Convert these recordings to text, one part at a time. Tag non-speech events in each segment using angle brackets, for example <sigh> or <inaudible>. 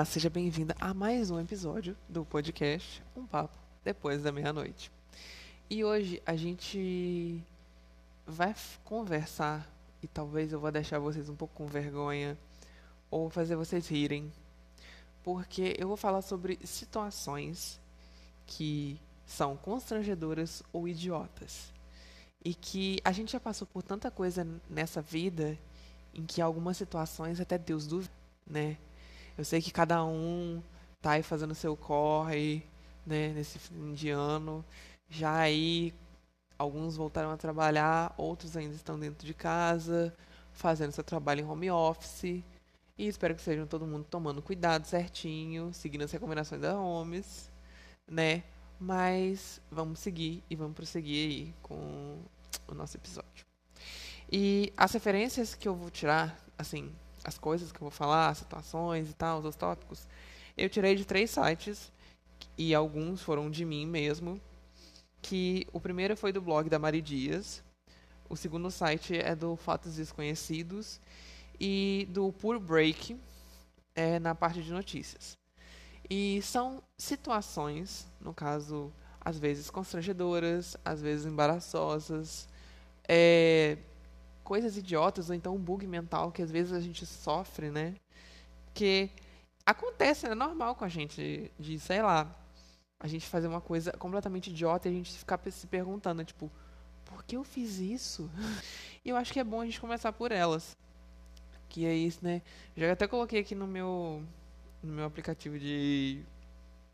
Olá, seja bem-vinda a mais um episódio do podcast Um Papo Depois da Meia-Noite. E hoje a gente vai conversar, e talvez eu vou deixar vocês um pouco com vergonha, ou fazer vocês rirem, porque eu vou falar sobre situações que são constrangedoras ou idiotas. E que a gente já passou por tanta coisa nessa vida em que algumas situações até Deus duvida, né? Eu sei que cada um tá aí fazendo seu corre, né, nesse fim de ano. Já aí alguns voltaram a trabalhar, outros ainda estão dentro de casa, fazendo seu trabalho em home office. E espero que sejam todo mundo tomando cuidado certinho, seguindo as recomendações da Homes, né? Mas vamos seguir e vamos prosseguir aí com o nosso episódio. E as referências que eu vou tirar, assim, as coisas que eu vou falar, as situações e tal, os tópicos, eu tirei de três sites e alguns foram de mim mesmo. Que o primeiro foi do blog da Mari Dias, o segundo site é do Fatos Desconhecidos e do Pure Break é, na parte de notícias. E são situações, no caso, às vezes constrangedoras, às vezes embaraçosas, é, coisas idiotas ou então um bug mental que às vezes a gente sofre, né? Que acontece, é normal com a gente de, sei lá, a gente fazer uma coisa completamente idiota e a gente ficar se perguntando, tipo, por que eu fiz isso? <laughs> E eu acho que é bom a gente começar por elas. Que é isso, né? Já até coloquei aqui no meu no meu aplicativo de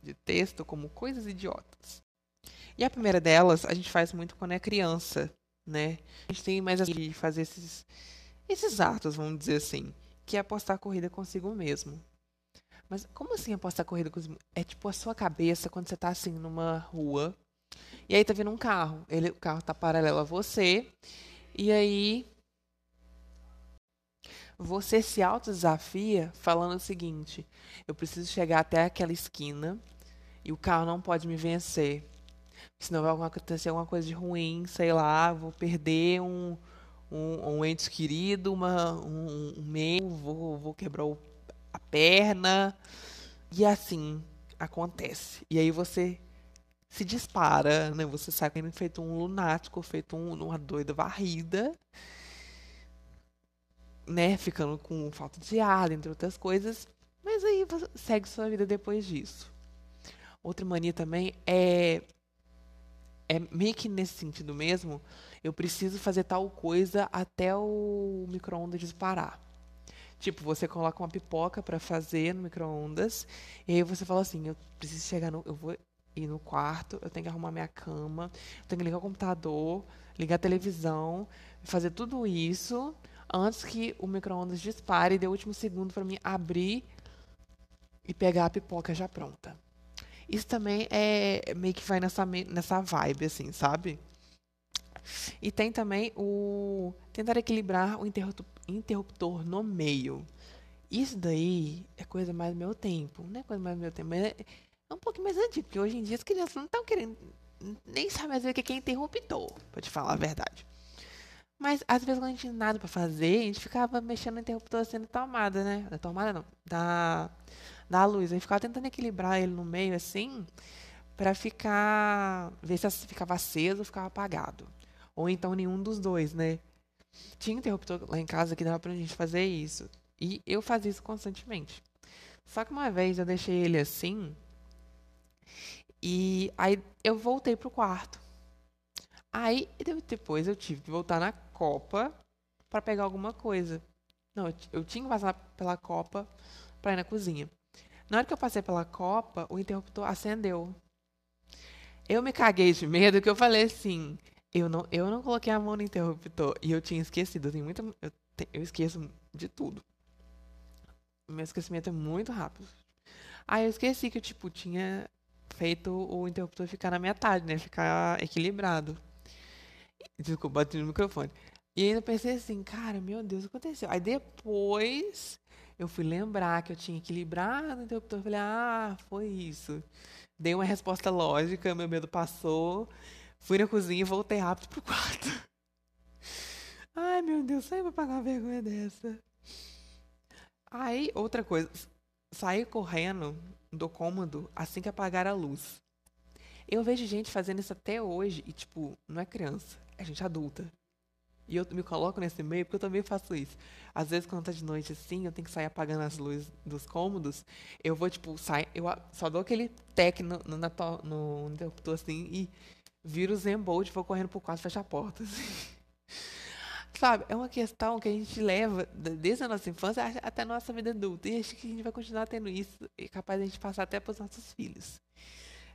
de texto como coisas idiotas. E a primeira delas a gente faz muito quando é criança, né? A gente tem mais de fazer esses, esses atos, vamos dizer assim, que é apostar a corrida consigo mesmo. Mas como assim apostar a corrida consigo? É tipo a sua cabeça quando você tá assim numa rua e aí tá vindo um carro, ele, o carro tá paralelo a você e aí você se autodesafia falando o seguinte: eu preciso chegar até aquela esquina e o carro não pode me vencer. Senão vai acontecer alguma coisa de ruim, sei lá, vou perder um, um, um ente querido, uma, um, um vou, vou quebrar o, a perna. E assim acontece. E aí você se dispara, né? Você sai feito um lunático, feito um, uma doida varrida, né? Ficando com falta de ar, entre outras coisas. Mas aí você segue sua vida depois disso. Outra mania também é é meio que nesse sentido mesmo, eu preciso fazer tal coisa até o micro-ondas disparar. Tipo, você coloca uma pipoca para fazer no micro-ondas, e aí você fala assim: eu preciso chegar no. Eu vou ir no quarto, eu tenho que arrumar minha cama, eu tenho que ligar o computador, ligar a televisão, fazer tudo isso antes que o micro-ondas dispare e dê o último segundo para mim abrir e pegar a pipoca já pronta. Isso também é meio que vai nessa, nessa vibe, assim, sabe? E tem também o tentar equilibrar o interruptor no meio. Isso daí é coisa mais do meu tempo. Não é coisa mais do meu tempo, é, é um pouco mais antigo, porque hoje em dia as crianças não estão querendo. Nem sabem mais o que é interruptor, pra te falar a verdade. Mas às vezes quando a gente tinha nada pra fazer, a gente ficava mexendo no interruptor sendo tomada, né? Da tomada não. Da da luz. Aí ficava tentando equilibrar ele no meio assim, para ficar. ver se ficava aceso ou ficava apagado. Ou então nenhum dos dois, né? Tinha interruptor lá em casa que dava pra gente fazer isso. E eu fazia isso constantemente. Só que uma vez eu deixei ele assim. E aí eu voltei pro quarto. Aí depois eu tive que voltar na copa para pegar alguma coisa. Não, eu tinha que passar pela copa para ir na cozinha. Na hora que eu passei pela copa, o interruptor acendeu. Eu me caguei de medo que eu falei assim, eu não, eu não coloquei a mão no interruptor e eu tinha esquecido. Eu, tenho muita, eu, te, eu esqueço de tudo. Meu esquecimento é muito rápido. Aí eu esqueci que eu, tipo, tinha feito o interruptor ficar na metade, né? Ficar equilibrado. Desculpa, bati no microfone. E ainda pensei assim, cara, meu Deus, o que aconteceu? Aí depois eu fui lembrar que eu tinha equilibrado o interruptor. Falei, ah, foi isso. Dei uma resposta lógica, meu medo passou. Fui na cozinha e voltei rápido pro quarto. <laughs> Ai, meu Deus, sai pra pagar uma vergonha dessa. Aí, outra coisa. sair correndo do cômodo assim que apagar a luz. Eu vejo gente fazendo isso até hoje e, tipo, não é criança, é gente adulta. E eu me coloco nesse meio porque eu também faço isso. Às vezes, quando tá de noite assim, eu tenho que sair apagando as luzes dos cômodos. Eu vou, tipo, sair, eu só dou aquele tec no, no, na to, no interruptor assim e viro o e vou correndo pro quarto e fecho a porta. <laughs> Assim. Sabe? É uma questão que a gente leva desde a nossa infância até a nossa vida adulta. E acho que a gente vai continuar tendo isso e capaz de a gente passar até para os nossos filhos.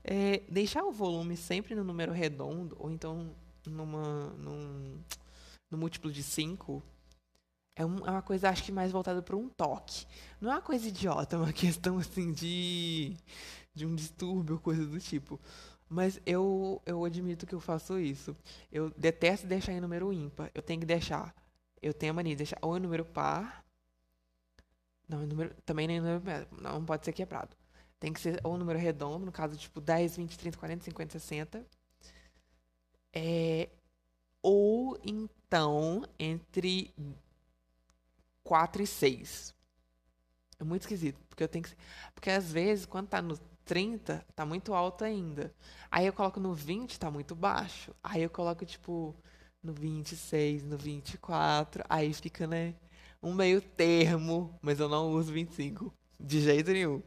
É, deixar o volume sempre no número redondo, ou então numa, num, no múltiplo de 5, é, um, é, uma coisa, acho que mais voltada para um toque. Não é uma coisa idiota, é uma <laughs> questão assim de, de um distúrbio, coisa do tipo. Mas eu, eu admito que eu faço isso. Eu detesto deixar em número ímpar. Eu tenho que deixar. Eu tenho a mania de deixar ou em número par. Não, em número, também nem número. Não pode ser quebrado. Tem que ser ou número redondo, no caso, tipo 10, 20, 30, 40, 50, 60. É, ou então entre 4 e 6. É muito esquisito, porque eu tenho que. Porque às vezes, quando tá no 30, tá muito alto ainda. Aí eu coloco no 20, tá muito baixo. Aí eu coloco, tipo, no 26, no 24. Aí fica, né? Um meio termo, mas eu não uso 25. De jeito nenhum.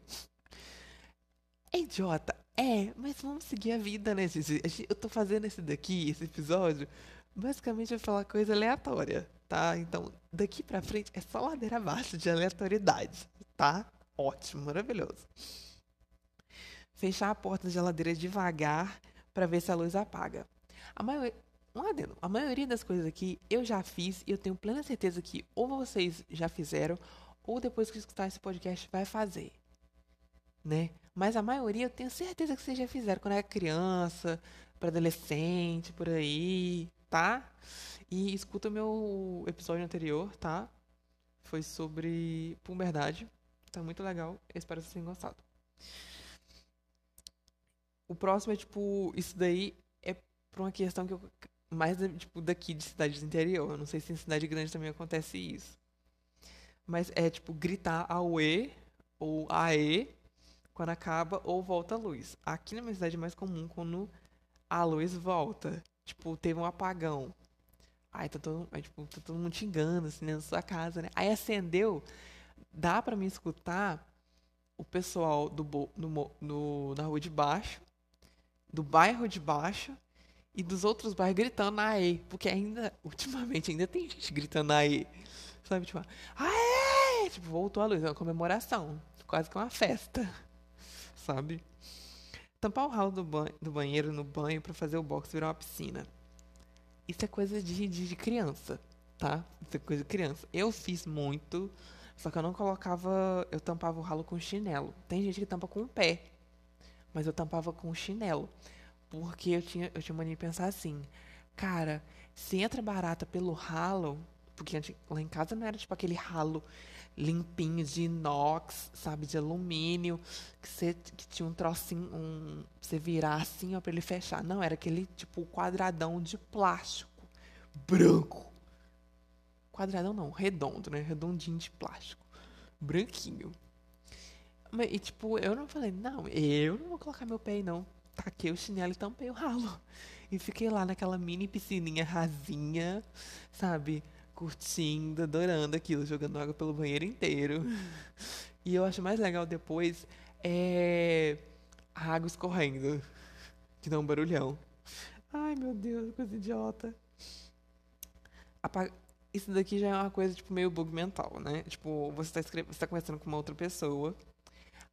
É idiota? É, mas vamos seguir a vida, né, gente? Eu tô fazendo esse daqui, esse episódio, basicamente eu falar coisa aleatória, tá? Então, daqui pra frente é só ladeira abaixo de aleatoriedade, tá? Ótimo, maravilhoso fechar a porta da geladeira devagar para ver se a luz apaga. A maioria, um adendo, a maioria das coisas aqui eu já fiz e eu tenho plena certeza que ou vocês já fizeram ou depois que escutar esse podcast vai fazer, né? Mas a maioria eu tenho certeza que vocês já fizeram quando era criança, para adolescente, por aí, tá? E escuta meu episódio anterior, tá? Foi sobre puberdade. Tá muito legal. Eu espero que vocês tenham gostado. O próximo é, tipo, isso daí é por uma questão que eu. Mais, tipo, daqui de cidades do interior. Eu não sei se em cidade grande também acontece isso. Mas é, tipo, gritar E ou AE quando acaba ou volta a luz. Aqui na minha cidade é mais comum quando a luz volta. Tipo, teve um apagão. Aí tá todo, aí, tipo, tá todo mundo xingando, assim, na sua casa, né? Aí acendeu, dá para me escutar o pessoal do, no, no, na rua de baixo do bairro de baixo e dos outros bairros gritando aê, porque ainda, <laughs> ultimamente, ainda tem gente gritando aê, sabe, tipo, aê, tipo, voltou a luz, é uma comemoração, quase que uma festa, <laughs> sabe. Tampar o ralo do, banho, do banheiro no banho para fazer o box virar uma piscina. Isso é coisa de, de, de criança, tá? Isso é coisa de criança. Eu fiz muito, só que eu não colocava, eu tampava o ralo com chinelo. Tem gente que tampa com o pé mas eu tampava com chinelo. Porque eu tinha, eu tinha mania de pensar assim, cara, se entra barata pelo ralo, porque lá em casa não era tipo aquele ralo limpinho de inox, sabe, de alumínio, que, você, que tinha um trocinho, um, você virar assim, ó, pra ele fechar. Não, era aquele tipo quadradão de plástico, branco. Quadradão não, redondo, né? Redondinho de plástico, branquinho. E tipo, eu não falei, não, eu não vou colocar meu pé aí não. Taquei o chinelo e tampei o ralo. E fiquei lá naquela mini piscininha rasinha, sabe? Curtindo, adorando aquilo, jogando água pelo banheiro inteiro. E eu acho mais legal depois é a água escorrendo, que dá um barulhão. Ai, meu Deus, coisa idiota. Isso daqui já é uma coisa, tipo, meio bug mental, né? Tipo, você tá, escreve... você tá conversando com uma outra pessoa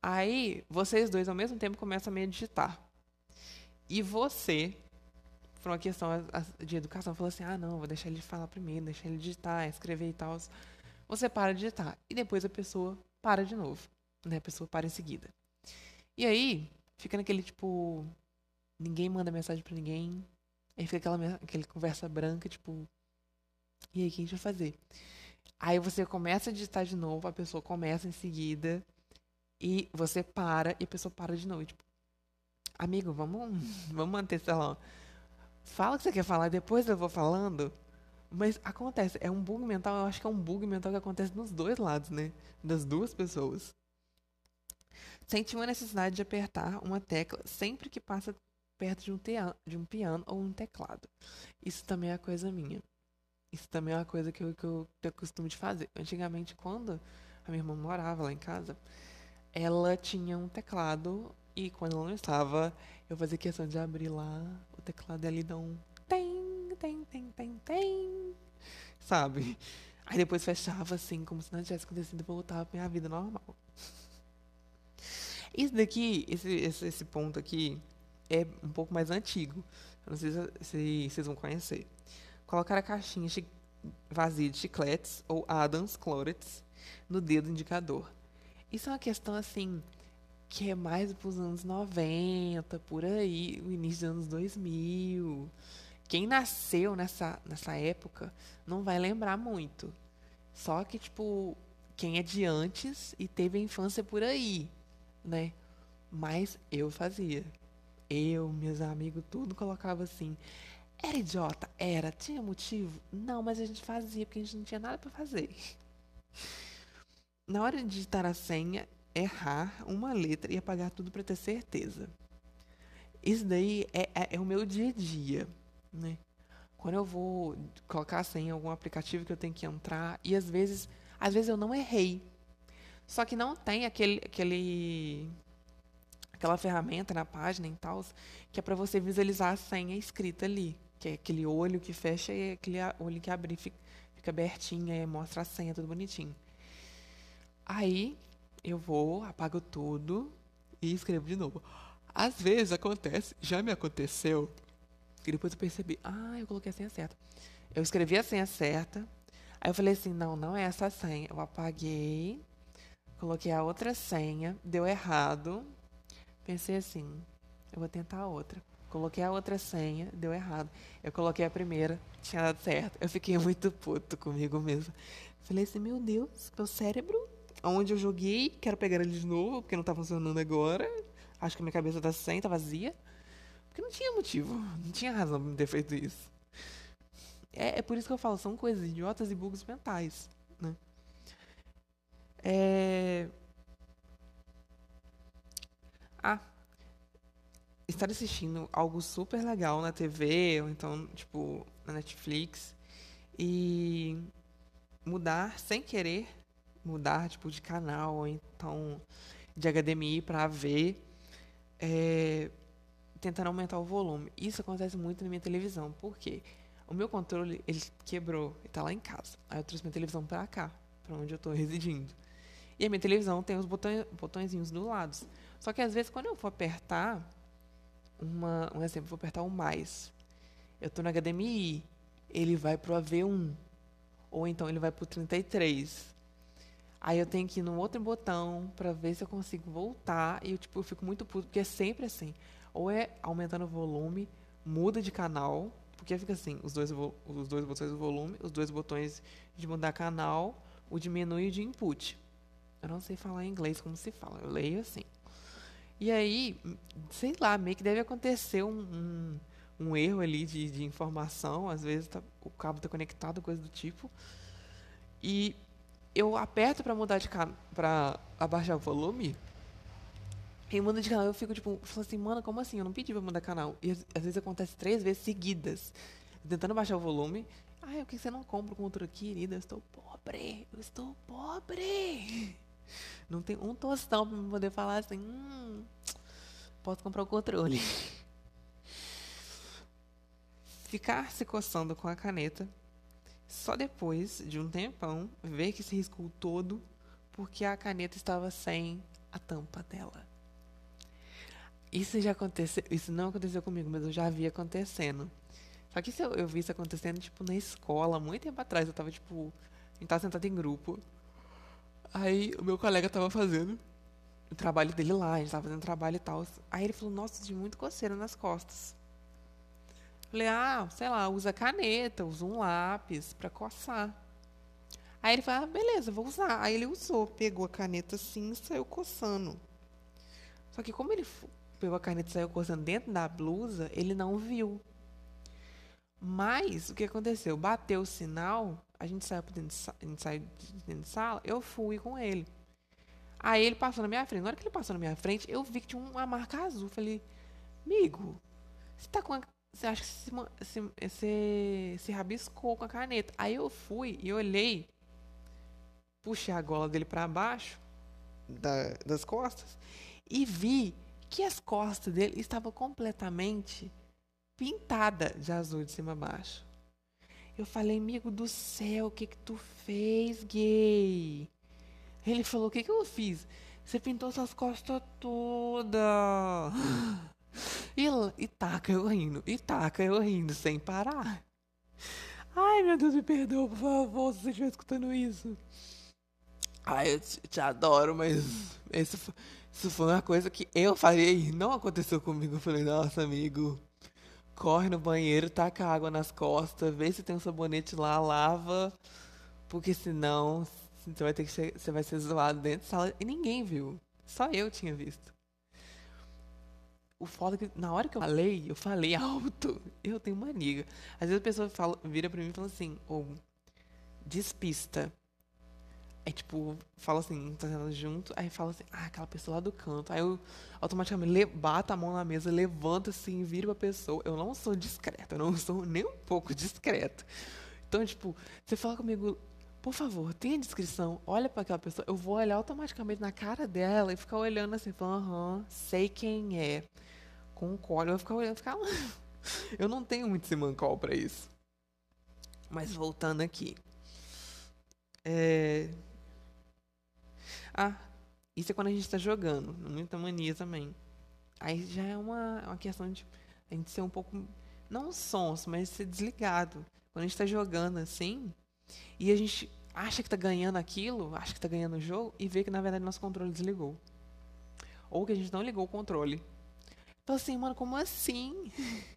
Aí, vocês dois ao mesmo tempo começam a meditar. E você, por uma questão de educação, falou assim: ah, não, vou deixar ele falar primeiro, deixar ele digitar, escrever e tal. Você para de digitar. E depois a pessoa para de novo. Né? A pessoa para em seguida. E aí, fica naquele tipo. Ninguém manda mensagem para ninguém. Aí fica aquela, aquela conversa branca, tipo. E aí, o que a gente vai fazer? Aí você começa a digitar de novo, a pessoa começa em seguida. E você para e a pessoa para de novo. Tipo, amigo, vamos, <laughs> vamos manter, sei lá. Fala o que você quer falar, depois eu vou falando. Mas acontece, é um bug mental, eu acho que é um bug mental que acontece nos dois lados, né? Das duas pessoas. senti uma necessidade de apertar uma tecla sempre que passa perto de um, de um piano ou um teclado. Isso também é coisa minha. Isso também é uma coisa que eu, que eu tenho costume de fazer. Antigamente, quando a minha irmã morava lá em casa, ela tinha um teclado e quando ela não estava, eu fazia questão de abrir lá o teclado ali dá um tem, tem, tem, tem, tem, sabe? Aí depois fechava assim, como se nada tivesse acontecido voltava pra minha vida normal. Isso daqui, esse, esse, esse ponto aqui, é um pouco mais antigo. Não sei se, se vocês vão conhecer. Colocar a caixinha vazia de chicletes ou Adams Clorets no dedo indicador. Isso é uma questão assim que é mais para os anos 90, por aí, o início dos anos 2000. Quem nasceu nessa, nessa época não vai lembrar muito. Só que, tipo, quem é de antes e teve a infância por aí, né? Mas eu fazia. Eu, meus amigos, tudo colocava assim. Era idiota? Era. Tinha motivo? Não, mas a gente fazia porque a gente não tinha nada para fazer. <laughs> Na hora de digitar a senha, errar uma letra e apagar tudo para ter certeza. Isso daí é, é, é, o meu dia a dia, né? Quando eu vou colocar a senha em algum aplicativo que eu tenho que entrar e às vezes, às vezes eu não errei. Só que não tem aquele, aquele aquela ferramenta na página e tal, que é para você visualizar a senha escrita ali, que é aquele olho que fecha e aquele olho que abre fica, fica abertinho e mostra a senha tudo bonitinho. Aí eu vou, apago tudo e escrevo de novo. Às vezes acontece, já me aconteceu, e depois eu percebi, ah, eu coloquei a senha certa. Eu escrevi a senha certa, aí eu falei assim, não, não é essa senha. Eu apaguei, coloquei a outra senha, deu errado. Pensei assim, eu vou tentar a outra. Coloquei a outra senha, deu errado. Eu coloquei a primeira, tinha dado certo. Eu fiquei <laughs> muito puto comigo mesmo. Falei assim, meu Deus, meu cérebro onde eu joguei, quero pegar ele de novo, porque não tá funcionando agora. Acho que minha cabeça tá sem, tá vazia. Porque não tinha motivo, não tinha razão pra me ter feito isso. É, é por isso que eu falo, são coisas idiotas e bugs mentais, né? É... Ah, estar assistindo algo super legal na TV, ou então, tipo, na Netflix, e mudar sem querer mudar tipo de canal ou então de HDMI para ver é, tentando aumentar o volume. Isso acontece muito na minha televisão, porque o meu controle ele quebrou e está lá em casa. Aí eu trouxe minha televisão para cá, para onde eu estou <laughs> residindo. E a minha televisão tem os botões, botõezinhos do lado. Só que às vezes quando eu for apertar uma, um exemplo, vou apertar o mais. Eu estou no HDMI, ele vai pro AV1 ou então ele vai pro 33. Aí eu tenho que ir num outro botão para ver se eu consigo voltar. E eu, tipo, eu fico muito puto, porque é sempre assim. Ou é aumentando o volume, muda de canal, porque fica assim, os dois, os dois botões do volume, os dois botões de mudar canal, o de menu e o de input. Eu não sei falar em inglês como se fala, eu leio assim. E aí, sei lá, meio que deve acontecer um, um, um erro ali de, de informação, às vezes tá, o cabo está conectado, coisa do tipo. E eu aperto para mudar de canal, para abaixar o volume, e muda de canal, eu fico tipo, falo assim, mano, como assim? Eu não pedi pra mudar canal. E às vezes acontece três vezes seguidas, tentando baixar o volume. Ai, o que você não compra com outro querida? Eu estou pobre, eu estou pobre. <laughs> Não tem um tostão pra poder falar assim, hum, posso comprar o controle. <laughs> Ficar se coçando com a caneta só depois de um tempão, ver que se riscou todo porque a caneta estava sem a tampa dela. Isso já aconteceu, isso não aconteceu comigo, mas eu já vi acontecendo. Só que isso eu, eu vi isso acontecendo tipo na escola, muito tempo atrás, eu tava tipo, tava sentado em grupo. Aí o meu colega tava fazendo o trabalho dele lá, a gente tava fazendo trabalho e tal. Aí ele falou: "Nossa, de muito coceira nas costas". Falei, ah, sei lá, usa caneta, usa um lápis para coçar. Aí ele falou, ah, beleza, vou usar. Aí ele usou, pegou a caneta assim e saiu coçando. Só que como ele pegou a caneta e saiu coçando dentro da blusa, ele não viu. Mas o que aconteceu? Bateu o sinal, a gente saiu dentro de, a gente de dentro de sala, eu fui com ele. Aí ele passou na minha frente. Na hora que ele passou na minha frente, eu vi que tinha uma marca azul. Falei, amigo, você tá com a... Você acha que se, se, se, se rabiscou com a caneta? Aí eu fui e olhei, puxei a gola dele para baixo da, das costas e vi que as costas dele estavam completamente pintada de azul de cima a baixo. Eu falei, amigo do céu, o que que tu fez, gay? Ele falou, o que que eu fiz? Você pintou suas costas todas. E, e taca eu rindo, e taca eu rindo, sem parar. Ai, meu Deus, me perdoa, por favor, se você estiver escutando isso. Ai, eu te, te adoro, mas isso, isso foi uma coisa que eu faria e não aconteceu comigo. Eu falei, nossa, amigo, corre no banheiro, taca água nas costas, vê se tem um sabonete lá, lava, porque senão você vai ter que você vai ser zoado dentro da sala e ninguém viu. Só eu tinha visto. O foda é que na hora que eu falei, eu falei alto. <laughs> Eu tenho mania. Às vezes a pessoa fala, vira pra mim e fala assim, ou despista. Aí, tipo, fala assim, tá junto, aí fala assim, ah, aquela pessoa lá do canto. Aí eu automaticamente bato a mão na mesa, levanto assim, viro pra pessoa. Eu não sou discreta, eu não sou <laughs> nem um pouco discreta. Então, tipo, você fala comigo, por favor, tenha descrição, olha para aquela pessoa, eu vou olhar automaticamente na cara dela e ficar olhando assim, falando, aham, sei quem é com o colo, eu ficar olhando, ficar Eu não tenho muito simancol para isso. Mas voltando aqui. É... Ah, isso é quando a gente está jogando. Muita mania também. Aí já é uma, uma questão de a gente ser um pouco. Não sonso, mas ser desligado. Quando a gente está jogando assim, e a gente acha que está ganhando aquilo, acha que está ganhando o jogo, e vê que na verdade nosso controle desligou. Ou que a gente não ligou o controle. Então assim, mano, como assim? <laughs>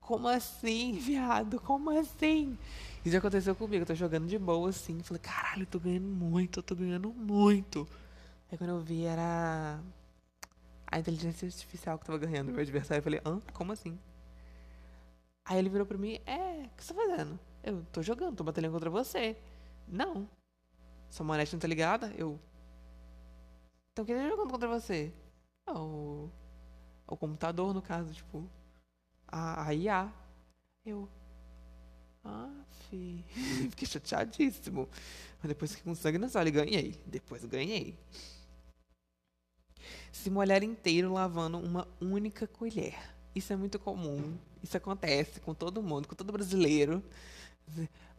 Como assim, viado? Como assim? Isso já aconteceu comigo. Eu tô jogando de boa assim. Falei, caralho, eu tô ganhando muito, eu tô ganhando muito. Aí quando eu vi era a inteligência artificial que tava ganhando meu adversário. Eu falei, hã? Como assim? Aí ele virou pra mim, é, o que você tá fazendo? Eu tô jogando, tô batalhando contra você. Não. Sua manete não tá ligada? Eu. Então quem tá jogando contra você? Oh, o computador, no caso, tipo, a, a IA. Eu. Ah, fi. <laughs> Fiquei chateadíssimo. Mas depois que com sangue na sala, ganhei. Depois ganhei. Se molhar inteiro lavando uma única colher. Isso é muito comum. Isso acontece com todo mundo, com todo brasileiro.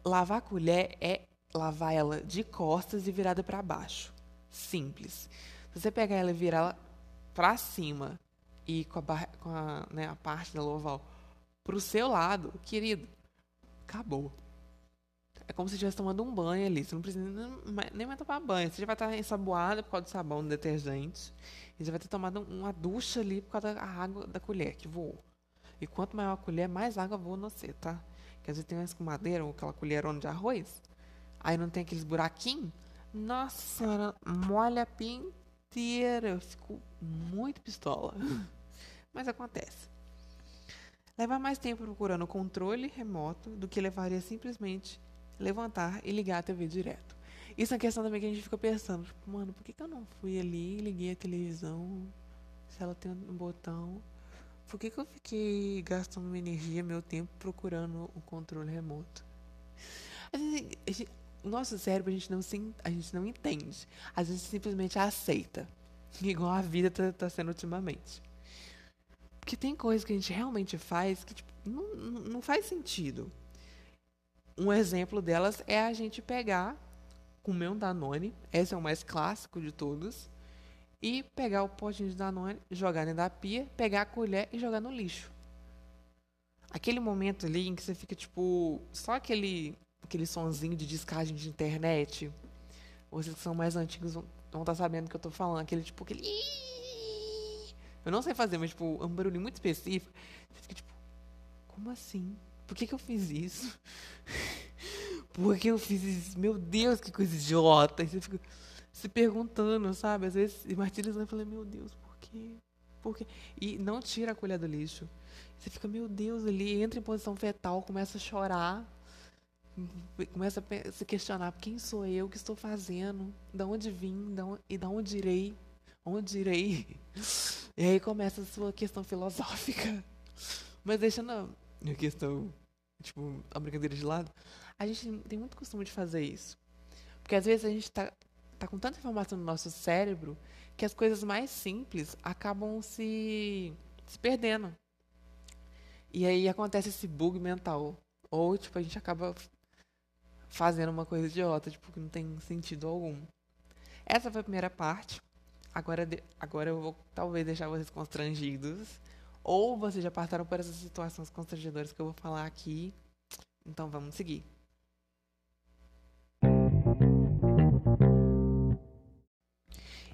Lavar a colher é lavar ela de costas e virada para baixo. Simples. Se você pegar ela e virar ela para cima e com a, com a, né, a parte da oval pro seu lado, querido, acabou. É como se estivesse tomando um banho ali. Você não precisa nem mais tomar banho. Você já vai estar ensaboada por causa do sabão, do detergente. E já vai ter tomado uma ducha ali por causa da água da colher que voou. E quanto maior a colher, mais água voa no você, tá? Quer dizer, tem uma escumadeira ou aquela colherona de arroz. Aí não tem aqueles buraquinhos. Nossa senhora, molha a pia inteira. Eu fico muito pistola. <laughs> Mas acontece. Levar mais tempo procurando controle remoto do que levaria simplesmente levantar e ligar a TV direto. Isso é uma questão também que a gente fica pensando, tipo, mano, por que, que eu não fui ali e liguei a televisão se ela tem um botão? Por que, que eu fiquei gastando minha energia, meu tempo procurando o controle remoto? Assim, o nosso cérebro a gente não se, a gente não entende. Às vezes simplesmente aceita, <laughs> igual a vida está tá sendo ultimamente. Porque tem coisas que a gente realmente faz que tipo, não, não faz sentido. Um exemplo delas é a gente pegar, comer um Danone, esse é o mais clássico de todos, e pegar o potinho de Danone, jogar dentro da pia, pegar a colher e jogar no lixo. Aquele momento ali em que você fica tipo, só aquele aquele sonzinho de descagem de internet. Vocês que são mais antigos vão estar tá sabendo do que eu estou falando, aquele tipo aquele eu não sei fazer, mas, tipo, é um barulho muito específico. Você fica, tipo, como assim? Por que, que eu fiz isso? <laughs> Por que eu fiz isso? Meu Deus, que coisa idiota. E você fica se perguntando, sabe? Às vezes, martirizando, eu falei, meu Deus, por quê? Por quê? E não tira a colher do lixo. Você fica, meu Deus, ali, entra em posição fetal, começa a chorar. começa a se questionar quem sou eu, o que estou fazendo, de onde vim de onde, e de onde irei, onde irei. E aí começa a sua questão filosófica. Mas deixando a questão, tipo, a brincadeira de lado, a gente tem muito costume de fazer isso. Porque às vezes a gente está tá com tanta informação no nosso cérebro que as coisas mais simples acabam se, se perdendo. E aí acontece esse bug mental. Ou, tipo, a gente acaba fazendo uma coisa idiota, tipo, que não tem sentido algum. Essa foi a primeira parte. Agora, agora eu vou talvez deixar vocês constrangidos. Ou vocês já passaram por essas situações constrangedoras que eu vou falar aqui. Então vamos seguir.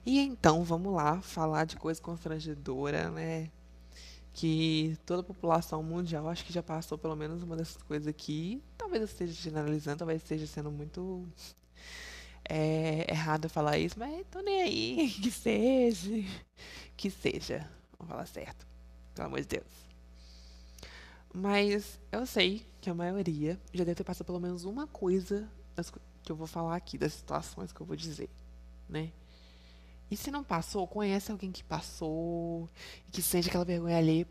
E então vamos lá falar de coisa constrangedora, né? Que toda a população mundial acho que já passou pelo menos uma dessas coisas aqui. Talvez eu esteja generalizando, talvez esteja sendo muito é, errado falar isso, mas tô nem aí. <laughs> Que seja. Que seja. Vamos falar certo. Pelo amor de Deus. Mas eu sei que a maioria já deve ter passado pelo menos uma coisa das, que eu vou falar aqui, das situações que eu vou dizer, né? E se não passou, conhece alguém que passou, que sente aquela vergonha ali,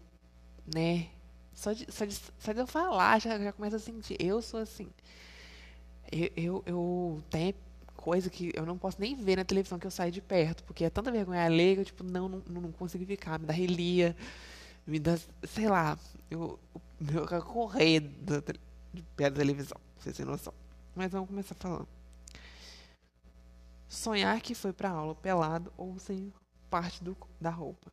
né? Só de, só de, só de eu falar, já, já começa a sentir. Eu sou assim. Eu, eu, eu tenho coisa que eu não posso nem ver na televisão que eu saio de perto, porque é tanta vergonha alheia que eu, tipo, não, não, não consigo ficar. Me dá relia, me dá, sei lá, eu, eu, eu correr de perto da televisão, vocês terem noção. Mas vamos começar falando. Sonhar que foi pra aula pelado ou sem parte do, da roupa.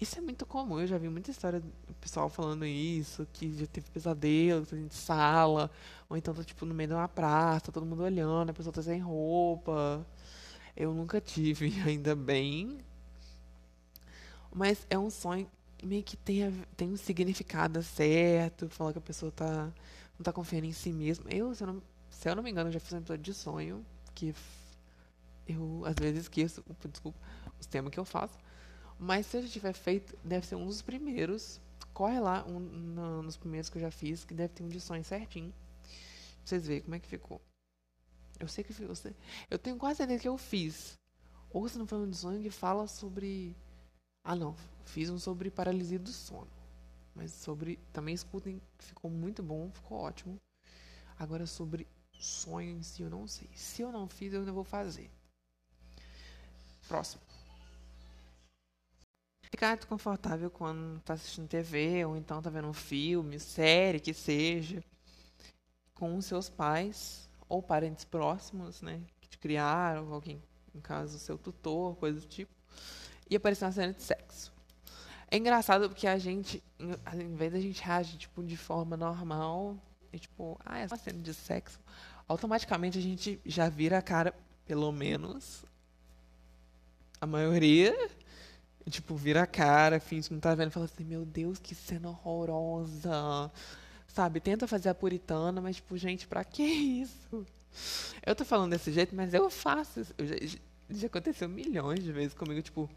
Isso é muito comum, eu já vi muita história do pessoal falando isso, que já teve pesadelo, tá de sala, ou então tá tipo no meio de uma praça, todo mundo olhando, a pessoa tá sem roupa. Eu nunca tive, <laughs> ainda bem. Mas é um sonho meio que tem, tem um significado certo, falar que a pessoa tá, não tá confiando em si mesma. Eu, se eu não, se eu não me engano, já fiz um episódio de sonho, que eu às vezes esqueço, desculpa, os temas que eu faço. Mas se eu já tiver feito, deve ser um dos primeiros. Corre lá, um, no, nos primeiros que eu já fiz, que deve ter um de sonho certinho. Pra vocês verem como é que ficou. Eu sei que ficou. Eu tenho quase certeza que eu fiz. Ou se não foi um de sonho que fala sobre. Ah, não. Fiz um sobre paralisia do sono. Mas sobre. Também escutem, ficou muito bom, ficou ótimo. Agora sobre sonho em si, eu não sei. Se eu não fiz, eu ainda vou fazer. Próximo. Ficar desconfortável quando está assistindo TV ou então está vendo um filme, série, que seja, com seus pais ou parentes próximos, né, que te criaram, alguém, em caso, seu tutor, coisa do tipo, e aparecer uma cena de sexo. É engraçado porque a gente, em vez da gente reagir tipo, de forma normal, e tipo, ah, é uma cena de sexo, automaticamente a gente já vira a cara, pelo menos a maioria, tipo, vira a cara, finge que não tá vendo fala assim, meu Deus, que cena horrorosa. Sabe, tenta fazer a puritana, mas tipo, gente, pra que isso? Eu tô falando desse jeito, mas eu faço isso. Já, já aconteceu milhões de vezes comigo, tipo.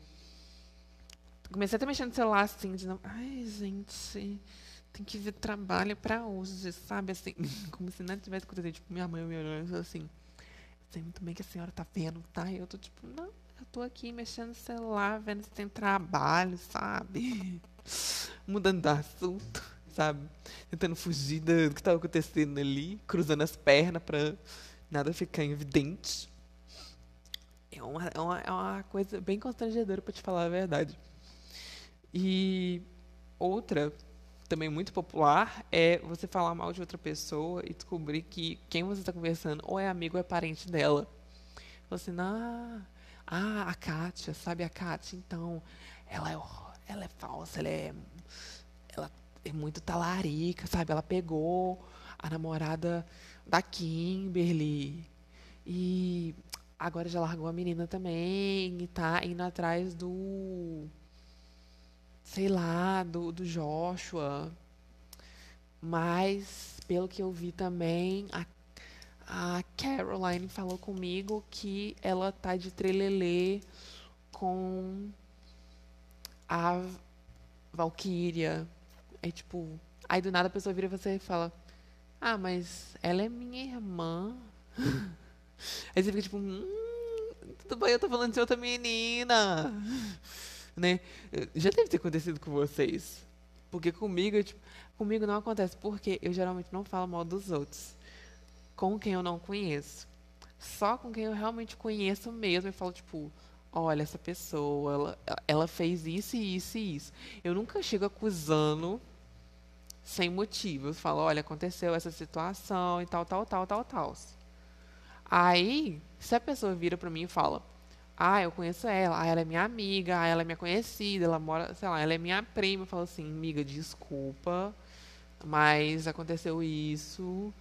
Comecei até mexendo no celular assim, de não. Ai, gente, tem que ver trabalho pra hoje, sabe? Assim, <laughs> como se nada tivesse acontecido. Tipo, minha mãe me olhando assim. sei muito bem que a senhora tá vendo, tá? E eu tô tipo, não, eu tô aqui mexendo no celular, vendo se tem trabalho, sabe? <laughs> Mudando de assunto, sabe? Tentando fugir do que tava acontecendo ali, cruzando as pernas pra nada ficar evidente. É uma, é uma, é uma coisa bem constrangedora, pra te falar a verdade. E outra, também muito popular, é você falar mal de outra pessoa e descobrir que quem você está conversando ou é amigo ou é parente dela. Você, assim, ah, ah, a Kátia, sabe a Kátia? Então, ela é, ela é falsa, ela é, ela é muito talarica, sabe? Ela pegou a namorada da Kimberly e agora já largou a menina também e tá indo atrás do sei lá, do, do Joshua. Mas, pelo que eu vi também, a a Caroline falou comigo que ela tá de trelelê com a Valkyria. É tipo, aí do nada a pessoa vira você e fala: Ah, mas ela é minha irmã. <laughs> Aí você fica tipo, hum, tudo bem, eu tô falando de outra menina. Né? Já deve ter acontecido com vocês. Porque comigo, tipo, comigo não acontece. Porque eu geralmente não falo mal dos outros. Com quem eu não conheço. Só com quem eu realmente conheço mesmo. Eu falo, tipo, olha, essa pessoa, ela, ela fez isso e isso e isso. Eu nunca chego acusando sem motivo. Eu falo, olha, aconteceu essa situação e tal, tal, tal, tal, tal. Aí, se a pessoa vira pra mim e fala, ah, eu conheço ela, ah, ela é minha amiga, ah, ela é minha conhecida, ela mora, sei lá, ela é minha prima, eu falo assim, amiga, desculpa, mas aconteceu isso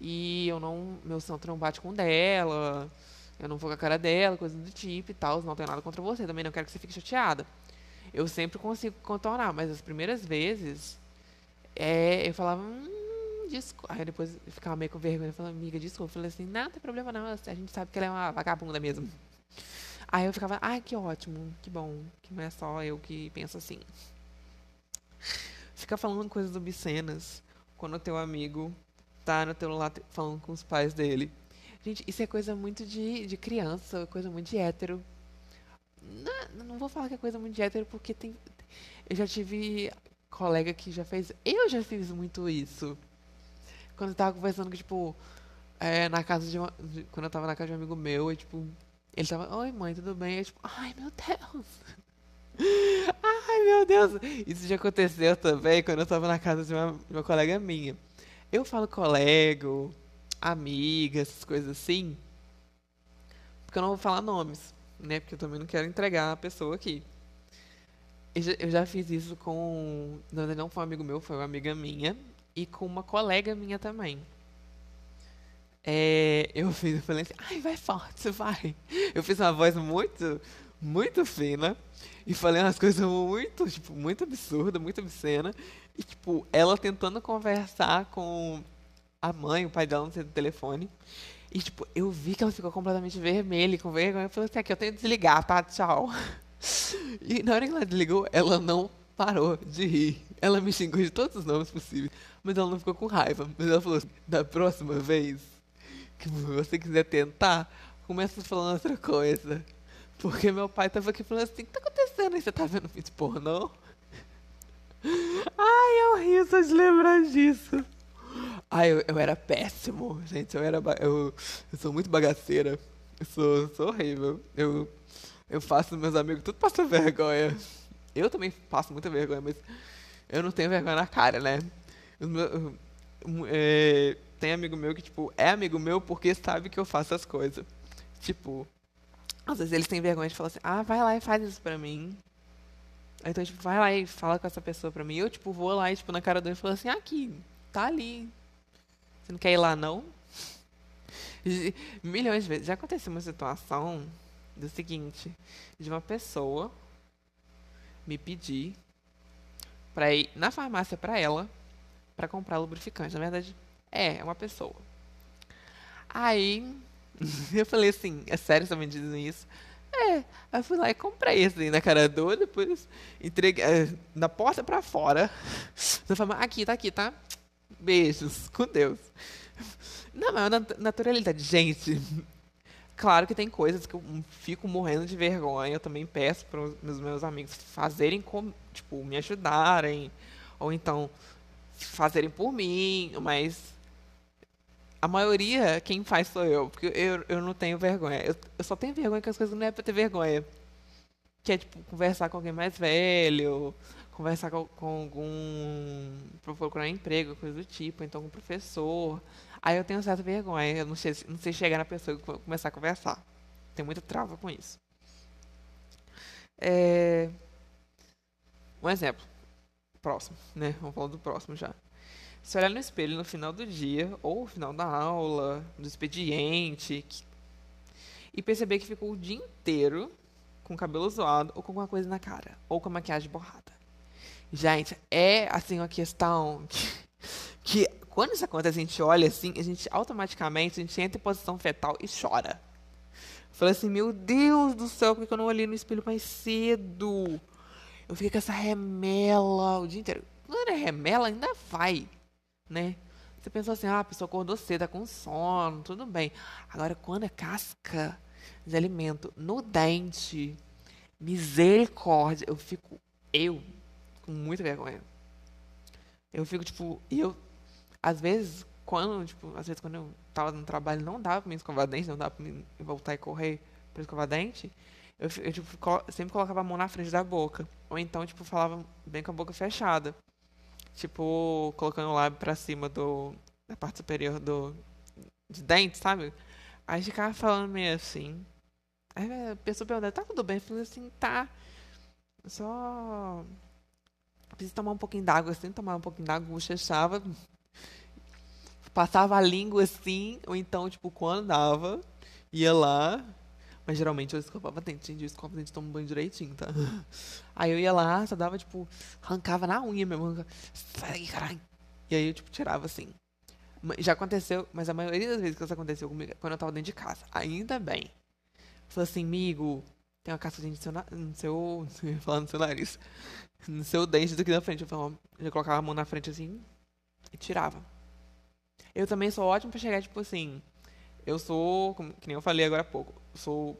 e eu não, meu santo não bate com dela, eu não vou com a cara dela, coisa do tipo e tal, não tenho nada contra você, também não quero que você fique chateada. Eu sempre consigo contornar, mas as primeiras vezes, é, eu falava, hum, desculpa. Aí depois eu ficava meio com vergonha, falava, amiga, desculpa. Eu falei assim, não, não tem problema não, a gente sabe que ela é uma vagabunda mesmo. Aí eu ficava, ai, que ótimo, que bom, que não é só eu que penso assim. Fica falando coisas obscenas quando o teu amigo teu lado falando com os pais dele. Gente, isso é coisa muito de, de criança, coisa muito de hétero. Não, não vou falar que é coisa muito de hétero, porque tem. Eu já tive colega que já fez. Eu já fiz muito isso. Quando eu tava conversando, tipo, é, na casa de, uma, de, Quando eu tava na casa de um amigo meu, e, tipo, ele tava, oi mãe, tudo bem? Eu, tipo, ai meu Deus. <laughs> ai meu Deus. Isso já aconteceu também quando eu tava na casa de uma, de uma colega minha. Eu falo colega, amiga, essas coisas assim. Porque eu não vou falar nomes, né? Porque eu também não quero entregar a pessoa aqui. Eu já, eu já fiz isso com. Não, não foi um amigo meu, foi uma amiga minha. E com uma colega minha também. É, eu fiz, eu falei assim, ai, vai forte, <laughs> vai. Eu fiz uma voz muito, muito fina. E falei umas coisas muito, tipo, muito absurdas, muito obscena. E, tipo, ela tentando conversar com a mãe, o pai dela não sei do telefone. E, tipo, eu vi que ela ficou completamente vermelha, com vergonha. Eu falei assim, aqui, eu tenho que desligar, tá? Tchau. <laughs> E na hora que ela desligou, ela não parou de rir. Ela me xingou de todos os nomes possíveis. Mas ela não ficou com raiva. Mas ela falou assim, da próxima vez que você quiser tentar, começa falando outra coisa. Porque meu pai tava aqui falando assim, o que tá acontecendo aí? Você tá vendo vídeo pornô? Ai, eu rio só de lembrar disso. Ai, eu, eu era péssimo, gente. Eu era. Eu, eu sou muito bagaceira. Eu sou, sou horrível. Eu, eu faço meus amigos tudo passar vergonha. Eu também passo muita vergonha, mas eu não tenho vergonha na cara, né? É, tem amigo meu que, tipo, é amigo meu porque sabe que eu faço as coisas. Tipo, às vezes eles têm vergonha de falar assim, ah, vai lá e faz isso pra mim. Então, tipo, vai lá e fala com essa pessoa pra mim. Eu, tipo, vou lá e, tipo, na cara dele e falo assim, aqui, tá ali. Você não quer ir lá, não? Milhões de vezes. Já aconteceu uma situação do seguinte, de uma pessoa me pedir para ir na farmácia para ela para comprar lubrificante. Na verdade, é, é uma pessoa. Aí <laughs> eu falei assim, é sério você me dizendo isso? É, aí eu fui lá e comprei assim na cara dura, depois entreguei é, na porta para fora. <laughs> Você falou, aqui, tá aqui, tá? Beijos, com Deus. Não, mas é naturalidade. Gente, claro que tem coisas que eu fico morrendo de vergonha. Eu também peço para os meus amigos fazerem, com, tipo, me ajudarem. Ou então, fazerem por mim. Mas a maioria, quem faz sou eu. Porque eu, eu não tenho vergonha. Eu, eu só tenho vergonha que as coisas não é para ter vergonha. Que é, tipo, conversar com alguém mais velho conversar com, com algum. procurar emprego, coisa do tipo, então com um professor. Aí eu tenho certa vergonha, eu não sei, não sei chegar na pessoa e começar a conversar. Tenho muita trava com isso. É... Um exemplo. Próximo, né? Vamos falar do próximo já. Se olhar no espelho no final do dia, ou no final da aula, do expediente, que... e perceber que ficou o dia inteiro com o cabelo zoado, ou com alguma coisa na cara, ou com a maquiagem borrada. Gente, é assim uma questão que, que quando isso acontece, a gente olha assim, a gente automaticamente a gente entra em posição fetal e chora. Falei assim, meu Deus do céu, por que eu não olhei no espelho mais cedo? Eu fiquei com essa remela o dia inteiro. Quando é remela, ainda vai, né? Você pensou assim, ah, a pessoa acordou cedo, tá com sono, tudo bem. Agora, quando é casca de alimento no dente, misericórdia, eu fico, eu, com muita vergonha. Eu fico, tipo, eu, às vezes, quando, tipo, às vezes quando eu tava no trabalho, não dava pra me escovar dente, não dava pra me voltar e correr pra escovar dente, eu, eu tipo, sempre colocava a mão na frente da boca. Ou então, tipo, falava bem com a boca fechada. Tipo, colocando o lábio pra cima do, da parte superior do de dente, sabe? Aí ficava falando meio assim. Aí a pessoa perguntava, tá tudo bem? Eu falei assim, tá. Só. Preciso tomar um pouquinho d'água assim, tomar um pouquinho d'água, bochechava. Passava a língua assim, ou então, tipo, quando dava, ia lá. Mas geralmente eu escovava dente, gente. Eu escova dente tomo banho direitinho, tá? Aí eu ia lá, só dava, tipo, arrancava na unha mesmo. Sai, caralho. E aí eu, tipo, tirava assim. Já aconteceu, mas a maioria das vezes que isso aconteceu comigo quando eu tava dentro de casa. Ainda bem. Falou assim, amigo, tem uma casca de seu. No seu <laughs> falando no seu nariz. No seu dente daqui na frente. Eu, falava, eu colocava a mão na frente assim e tirava. Eu também sou ótimo pra chegar, tipo assim. Eu sou, como, que nem eu falei agora há pouco, sou.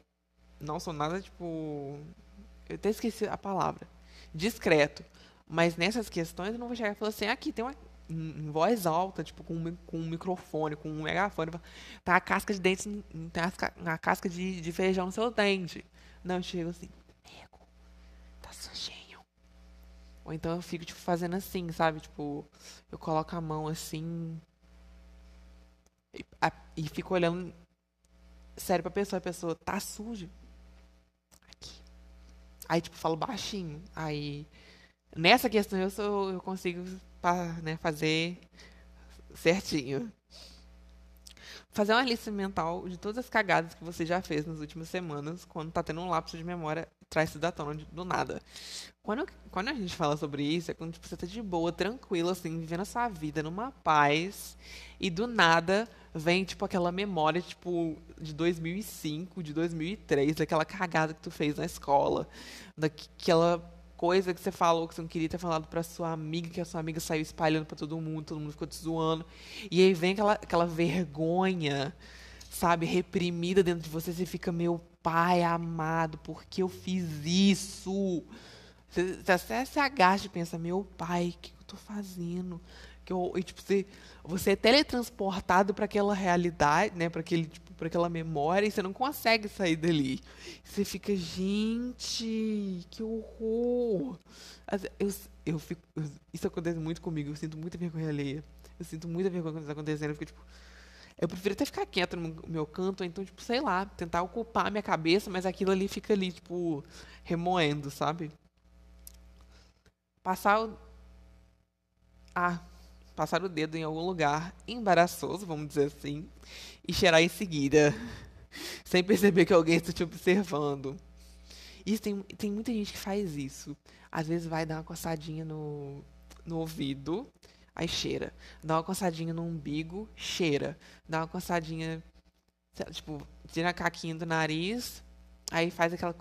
Não sou nada, tipo. Eu até esqueci a palavra. Discreto. Mas nessas questões eu não vou chegar e falar assim, aqui tem uma, em voz alta, tipo, com, com um microfone, com um megafone. Tá a casca de dente, a, a casca de, de feijão no seu dente. Não, eu chego assim, nego, tá sujinho. Ou então eu fico, tipo, fazendo assim, sabe? Tipo, eu coloco a mão assim. E, a, e fico olhando sério pra pessoa. A pessoa, tá sujo. Aqui. Aí, tipo, falo baixinho. Aí, nessa questão eu, sou, eu consigo né, fazer certinho. Fazer uma lista mental de todas as cagadas que você já fez nas últimas semanas, quando tá tendo um lapso de memória, traz isso da tona do nada. Quando, quando a gente fala sobre isso, é quando tipo, você tá de boa, tranquilo, assim, vivendo a sua vida numa paz, e do nada vem, tipo, aquela memória, tipo, de 2005, de 2003, daquela cagada que tu fez na escola, daquela coisa que você falou que você não queria ter falado para sua amiga, que a sua amiga saiu espalhando para todo mundo, todo mundo ficou te zoando. E aí vem aquela, aquela vergonha, sabe, reprimida dentro de você, você fica, meu pai amado, por que eu fiz isso? Você, você se agacha e pensa, meu pai, o que eu tô fazendo? Que eu, e, tipo, você, você é teletransportado para aquela realidade, né, para aquele tipo, para aquela memória e você não consegue sair dali. Você fica, gente, que horror. Eu, eu fico, isso acontece muito comigo, eu sinto muita vergonha alheia. Eu sinto muita vergonha quando isso acontecendo, eu fico tipo, eu prefiro até ficar quieto no meu canto, então, tipo, sei lá, tentar ocupar a minha cabeça, mas aquilo ali fica ali, tipo, remoendo, sabe? Passar o. Ah, passar o dedo em algum lugar embaraçoso, vamos dizer assim, e cheirar em seguida, <laughs> sem perceber que alguém está te observando. Isso tem, tem muita gente que faz isso. Às vezes vai dar uma coçadinha no, no ouvido, aí cheira. Dá uma coçadinha no umbigo, cheira. Dá uma coçadinha, tipo, tira a caquinha do nariz, aí faz aquela,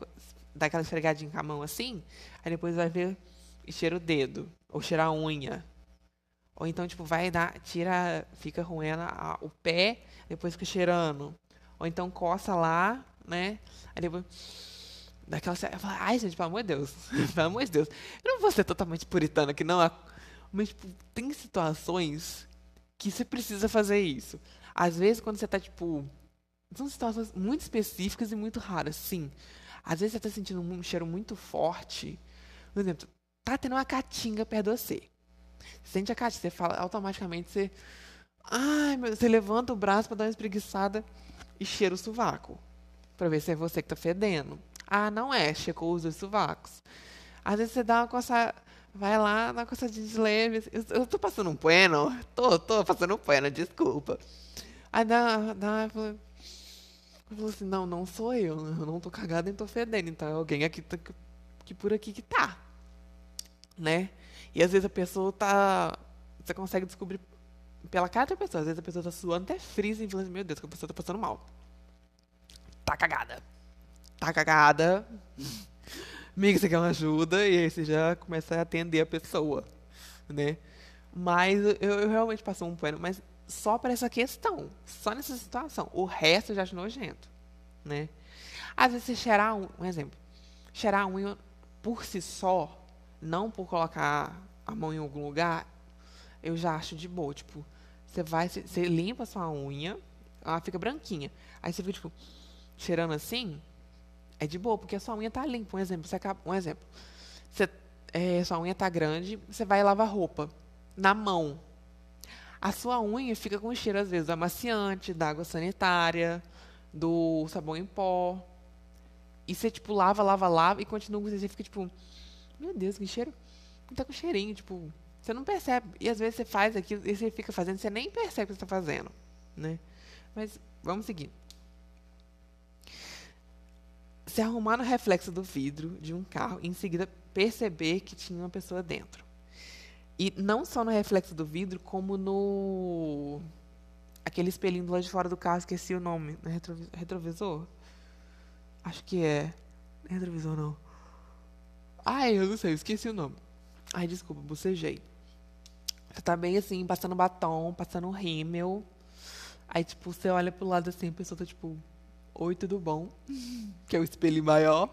dá aquela esfregadinha com a mão assim, aí depois vai ver e cheira o dedo, ou cheira a unha. Ou então, tipo, vai dar, tira, fica roendo o pé, depois fica cheirando. Ou então coça lá, né? Aí depois. Daquela. Fala, Ai, gente, pelo amor de Deus. <laughs> pelo amor de Deus. Eu não vou ser totalmente puritano aqui, não. Mas, tipo, tem situações que você precisa fazer isso. Às vezes, quando você tá, tipo. São situações muito específicas e muito raras, sim. Às vezes você tá sentindo um cheiro muito forte. Por exemplo, tá tendo uma catinga perto de você. Você sente a caixa, você fala automaticamente, você. Ai, meu, você levanta o braço para dar uma espreguiçada e cheira o sovaco. Pra ver se é você que tá fedendo. Ah, não é, checou os dois sovacos. Às vezes você dá uma coça. Vai lá, dá uma coçadinha de leve. Eu, tô passando um pano? Tô, tô passando um pano, desculpa. Aí dá. dá eu falo assim: não, não sou eu. Eu não tô cagada nem tô fedendo. Então é alguém aqui tá, que por aqui que tá. Né? E às vezes a pessoa tá. Você consegue descobrir pela cara da pessoa. Às vezes a pessoa tá suando até freezing e fala assim, meu Deus, que a pessoa tá passando mal. Tá cagada. Tá cagada. Amiga, você quer uma ajuda? E aí você já começa a atender a pessoa, né? Mas eu, eu realmente passo um pano, mas só para essa questão, só nessa situação. O resto eu já acho nojento, né? Às vezes você cheirar um, um exemplo, cheirar a unha por si só, não por colocar a mão em algum lugar, eu já acho de boa, tipo, você vai, você limpa a sua unha, ela fica branquinha. Aí você fica, tipo, cheirando assim, é de boa, porque a sua unha tá limpa. Um exemplo, você acaba, um exemplo. Você, é, sua unha tá grande, você vai lavar roupa na mão. A sua unha fica com cheiro, às vezes, do amaciante, da água sanitária, do sabão em pó. E você, tipo, lava, lava, lava e continua com você fica, tipo, meu Deus, que cheiro. Não tá com cheirinho, tipo, você não percebe. E às vezes você faz aquilo e você fica fazendo, você nem percebe o que você está fazendo, né? Mas vamos seguir. Se arrumar no reflexo do vidro de um carro e em seguida perceber que tinha uma pessoa dentro. E não só no reflexo do vidro, como no. aquele espelhinho do lado de fora do carro, esqueci o nome. No retrovisor? Acho que é. Retrovisor não. Ai, eu não sei, esqueci o nome. Ai, desculpa, bocejei. Você tá bem assim, passando batom, passando rímel. Aí, tipo, você olha pro lado assim, a pessoa tá tipo, oi, tudo bom? que é o espelho maior.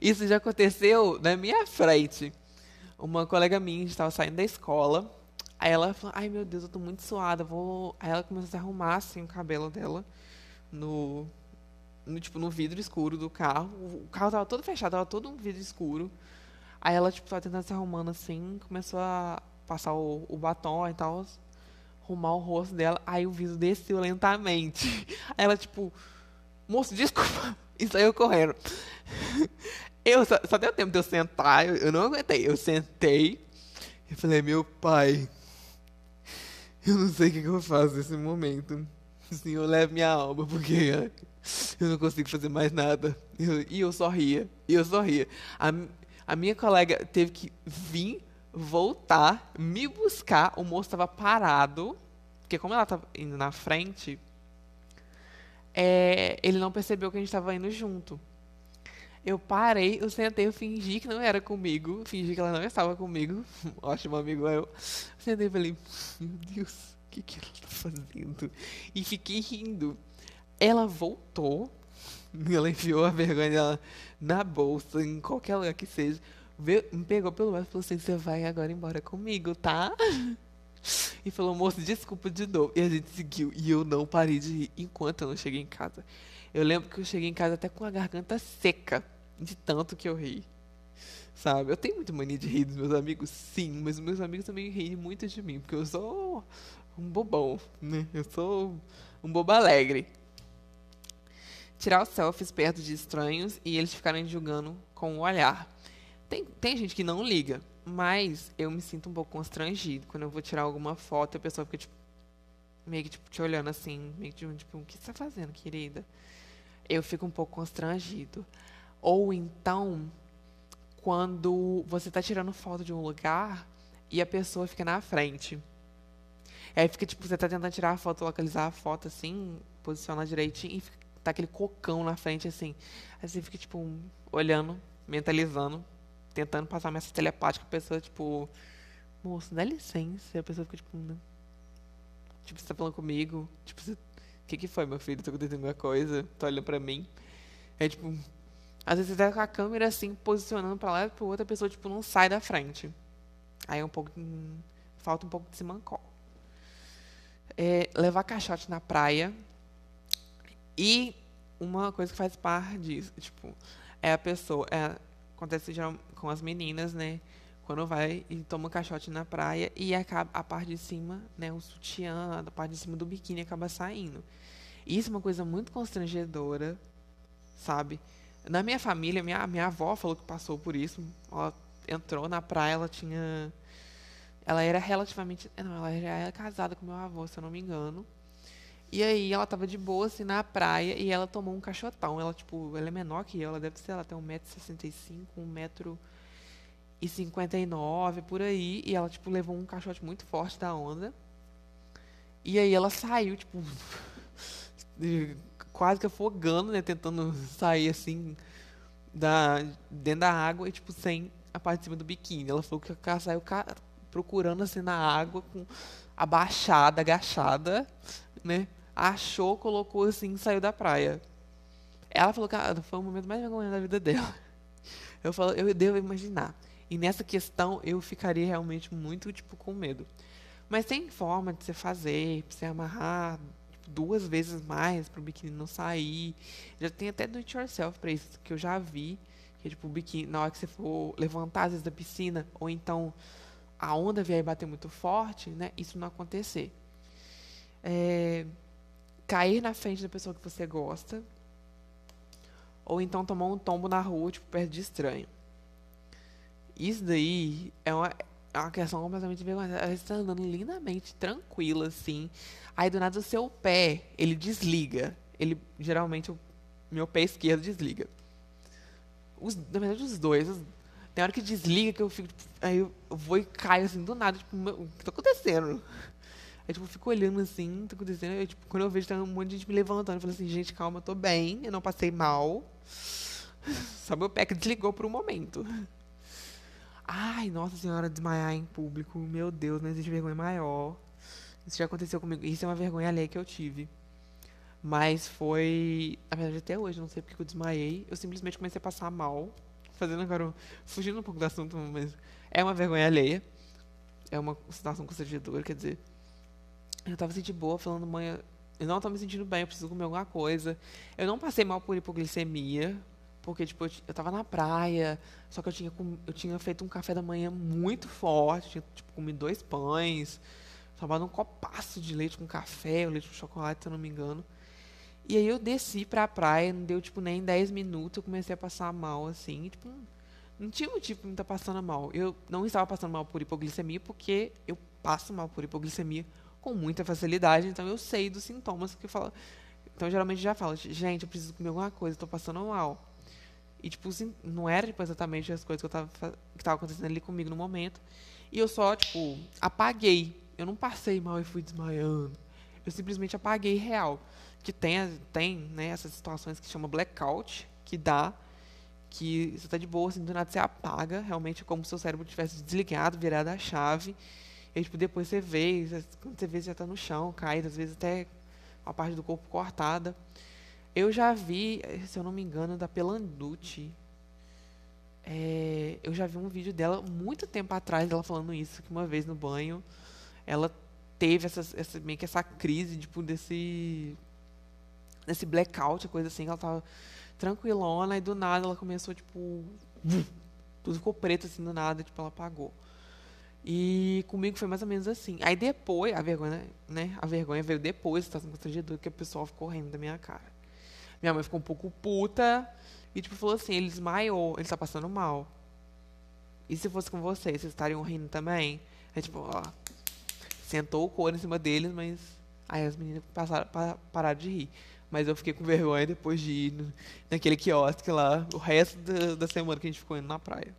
Isso já aconteceu na minha frente. Uma colega minha estava saindo da escola. Aí ela falou, ai meu Deus, eu tô muito suada, vou. Aí ela começou a arrumar assim o cabelo dela no, no, tipo, no vidro escuro do carro. O carro tava todo fechado, tava todo um vidro escuro. Aí ela, tipo, tava tentando se arrumando assim, começou a passar o, o batom e tal, arrumar o rosto dela. Aí o vidro desceu lentamente. <laughs> Aí ela, tipo, moço, desculpa. <laughs> E saiu correndo. <laughs> Eu só, só deu tempo de eu sentar, eu, eu não aguentei. Eu sentei e falei, meu pai, eu não sei o que, que eu faço nesse momento. Senhor, leve minha alma, porque <laughs> eu não consigo fazer mais nada. Eu, e eu sorria, e eu sorria. A, a minha colega teve que vir, voltar, me buscar. O moço estava parado, porque como ela estava indo na frente, é, ele não percebeu que a gente estava indo junto. Eu parei, eu sentei, eu fingi que não era comigo, fingi que ela não estava comigo. <laughs> Ótimo amigo eu. Sentei e falei, meu Deus, o que, que ela está fazendo? E fiquei rindo. Ela voltou, <laughs> ela enfiou a vergonha dela na bolsa, em qualquer lugar que seja, veio, me pegou pelo braço e falou assim: Você vai agora embora comigo, tá? <laughs> E falou: Moço, desculpa de novo. E a gente seguiu. E eu não parei de rir enquanto eu não cheguei em casa. Eu lembro que eu cheguei em casa até com a garganta seca, de tanto que eu ri. Sabe? Eu tenho muita mania de rir dos meus amigos, sim, mas meus amigos também riem muito de mim, porque eu sou um bobão, né? Eu sou um bobo alegre tirar os selfies perto de estranhos e eles ficarem julgando com o olhar. Tem, tem gente que não liga, mas eu me sinto um pouco constrangido quando eu vou tirar alguma foto a pessoa fica tipo, meio que tipo, te olhando assim, meio que tipo, o que você está fazendo, querida? Eu fico um pouco constrangido. Ou então, quando você está tirando foto de um lugar e a pessoa fica na frente. Aí fica tipo, você está tentando tirar a foto, localizar a foto assim, posicionar direitinho e fica tá aquele cocão na frente, assim. Aí você fica, tipo, olhando, mentalizando, tentando passar mensagem telepática pra pessoa, tipo, moço, dá licença. E a pessoa fica, tipo. Tipo, você tá falando comigo? Tipo, o que que foi, meu filho? Tá acontecendo alguma coisa? Tá olhando pra mim? É, tipo, às vezes você tá com a câmera, assim, posicionando pra lá e pra outra pessoa, tipo, não sai da frente. Aí é um pouco. Hum, falta um pouco de se mancou. É, levar caixote na praia e uma coisa que faz parte disso, tipo, é a pessoa. É, acontece já com as meninas, né? Quando vai e toma um caixote na praia e acaba a parte de cima, né? O sutiã, a parte de cima do biquíni acaba saindo. Isso é uma coisa muito constrangedora, sabe? Na minha família, minha, minha avó falou que passou por isso. Ela entrou na praia, ela tinha. Ela era relativamente. Não, ela já era casada com meu avô, se eu não me engano. E aí ela tava de boa, assim, na praia, e ela tomou um caixotão. Ela, tipo, ela é menor que eu, ela deve ser, ela tem 1,65m, 1,59m, por aí. E ela, tipo, levou um caixote muito forte da onda. E aí ela saiu, tipo, <laughs> quase que afogando, né, tentando sair, assim, da, dentro da água e, tipo, sem a parte de cima do biquíni. Ela falou que ela saiu procurando assim na água, com abaixada, agachada, né? Achou, colocou assim e saiu da praia. Ela falou que ah, foi o momento mais vergonhoso da vida dela. <laughs> Eu falo, eu devo imaginar. E nessa questão eu ficaria realmente muito tipo com medo. Mas tem forma de você fazer, pra você amarrar tipo, duas vezes mais para o biquíni não sair. Já tem até do it yourself para isso que eu já vi, que tipo o biquíni na hora que você for levantar às vezes da piscina ou então a onda vier bater muito forte, né? Isso não acontecer. É, cair na frente da pessoa que você gosta, ou então tomar um tombo na rua, tipo, perto de estranho. Isso daí é uma, é uma questão completamente vergonhosa. Ela está andando lindamente, tranquila, assim. Aí do nada o seu pé, ele desliga. Ele, geralmente, o meu pé esquerdo desliga. Os, na verdade, os dois. Os, tem hora que desliga que eu fico. Tipo, aí eu, vou e caio assim do nada. Tipo, meu, o que está acontecendo? Aí, tipo, eu fico olhando assim, o que está acontecendo? Aí, tipo, quando eu vejo, tem um monte de gente me levantando. Eu falo assim, gente, calma, eu tô bem, eu não passei mal. <laughs> Só meu pé que desligou por um momento. Ai, nossa senhora, desmaiar em público. Meu Deus, não existe vergonha maior. Isso já aconteceu comigo. Isso é uma vergonha alheia que eu tive. Mas foi. Na verdade, até hoje, não sei porque eu desmaiei. Eu simplesmente comecei a passar mal. Fazendo agora. Fugindo um pouco do assunto, mas. É uma vergonha alheia. É uma situação constrangedora, quer dizer. Eu tava sentindo boa, falando, mãe, eu não tô me sentindo bem, eu preciso comer alguma coisa. Eu não passei mal por hipoglicemia, porque, tipo, eu, eu tava na praia, só que eu tinha, eu tinha feito um café da manhã muito forte, tinha, tipo, comido dois pães, tomado um copaço de leite com café, ou leite com chocolate, se eu não me engano. E aí eu desci pra praia, não deu, tipo, nem 10 minutos, eu comecei a passar mal, assim, tipo, não tinha motivo pra me estar tá passando mal. Eu não estava passando mal por hipoglicemia, porque eu passo mal por hipoglicemia com muita facilidade, então eu sei dos sintomas que eu falo. Então, geralmente já falo, gente, eu preciso comer alguma coisa, estou passando mal. E, tipo, não era tipo, exatamente as coisas que eu tava, que tava acontecendo ali comigo no momento. E eu só, tipo, apaguei. Eu não passei mal e fui desmaiando. Eu simplesmente apaguei real. Que tem, tem né, essas situações que chama blackout, que dá, que você tá de boa, assim, do nada você apaga, realmente como se seu cérebro tivesse desligado, virado a chave. E, tipo, depois você vê, você vê, você já tá no chão, caído, às vezes até a parte do corpo cortada. Eu já vi, se eu não me engano, da Pelanducci. É, eu já vi um vídeo dela muito tempo atrás, ela falando isso, que uma vez no banho ela teve essa, essa meio que essa crise, tipo, desse desse blackout, coisa assim, ela tava tranquilona e do nada ela começou, tipo, <laughs> tudo ficou preto assim do nada, tipo, ela apagou. E comigo foi mais ou menos assim. Aí depois, a vergonha, né? A vergonha veio depois, tá sendo constrangedor, que o pessoal ficou rindo da minha cara. Minha mãe ficou um pouco puta e tipo falou assim, ele desmaiou, ele está passando mal. E se fosse com vocês, vocês estariam rindo também? Aí tipo, ó, sentou o couro em cima deles, mas aí as meninas passaram, pararam de rir. Mas eu fiquei com vergonha depois de ir naquele quiosque lá, o resto da, da, semana que a gente ficou indo na praia.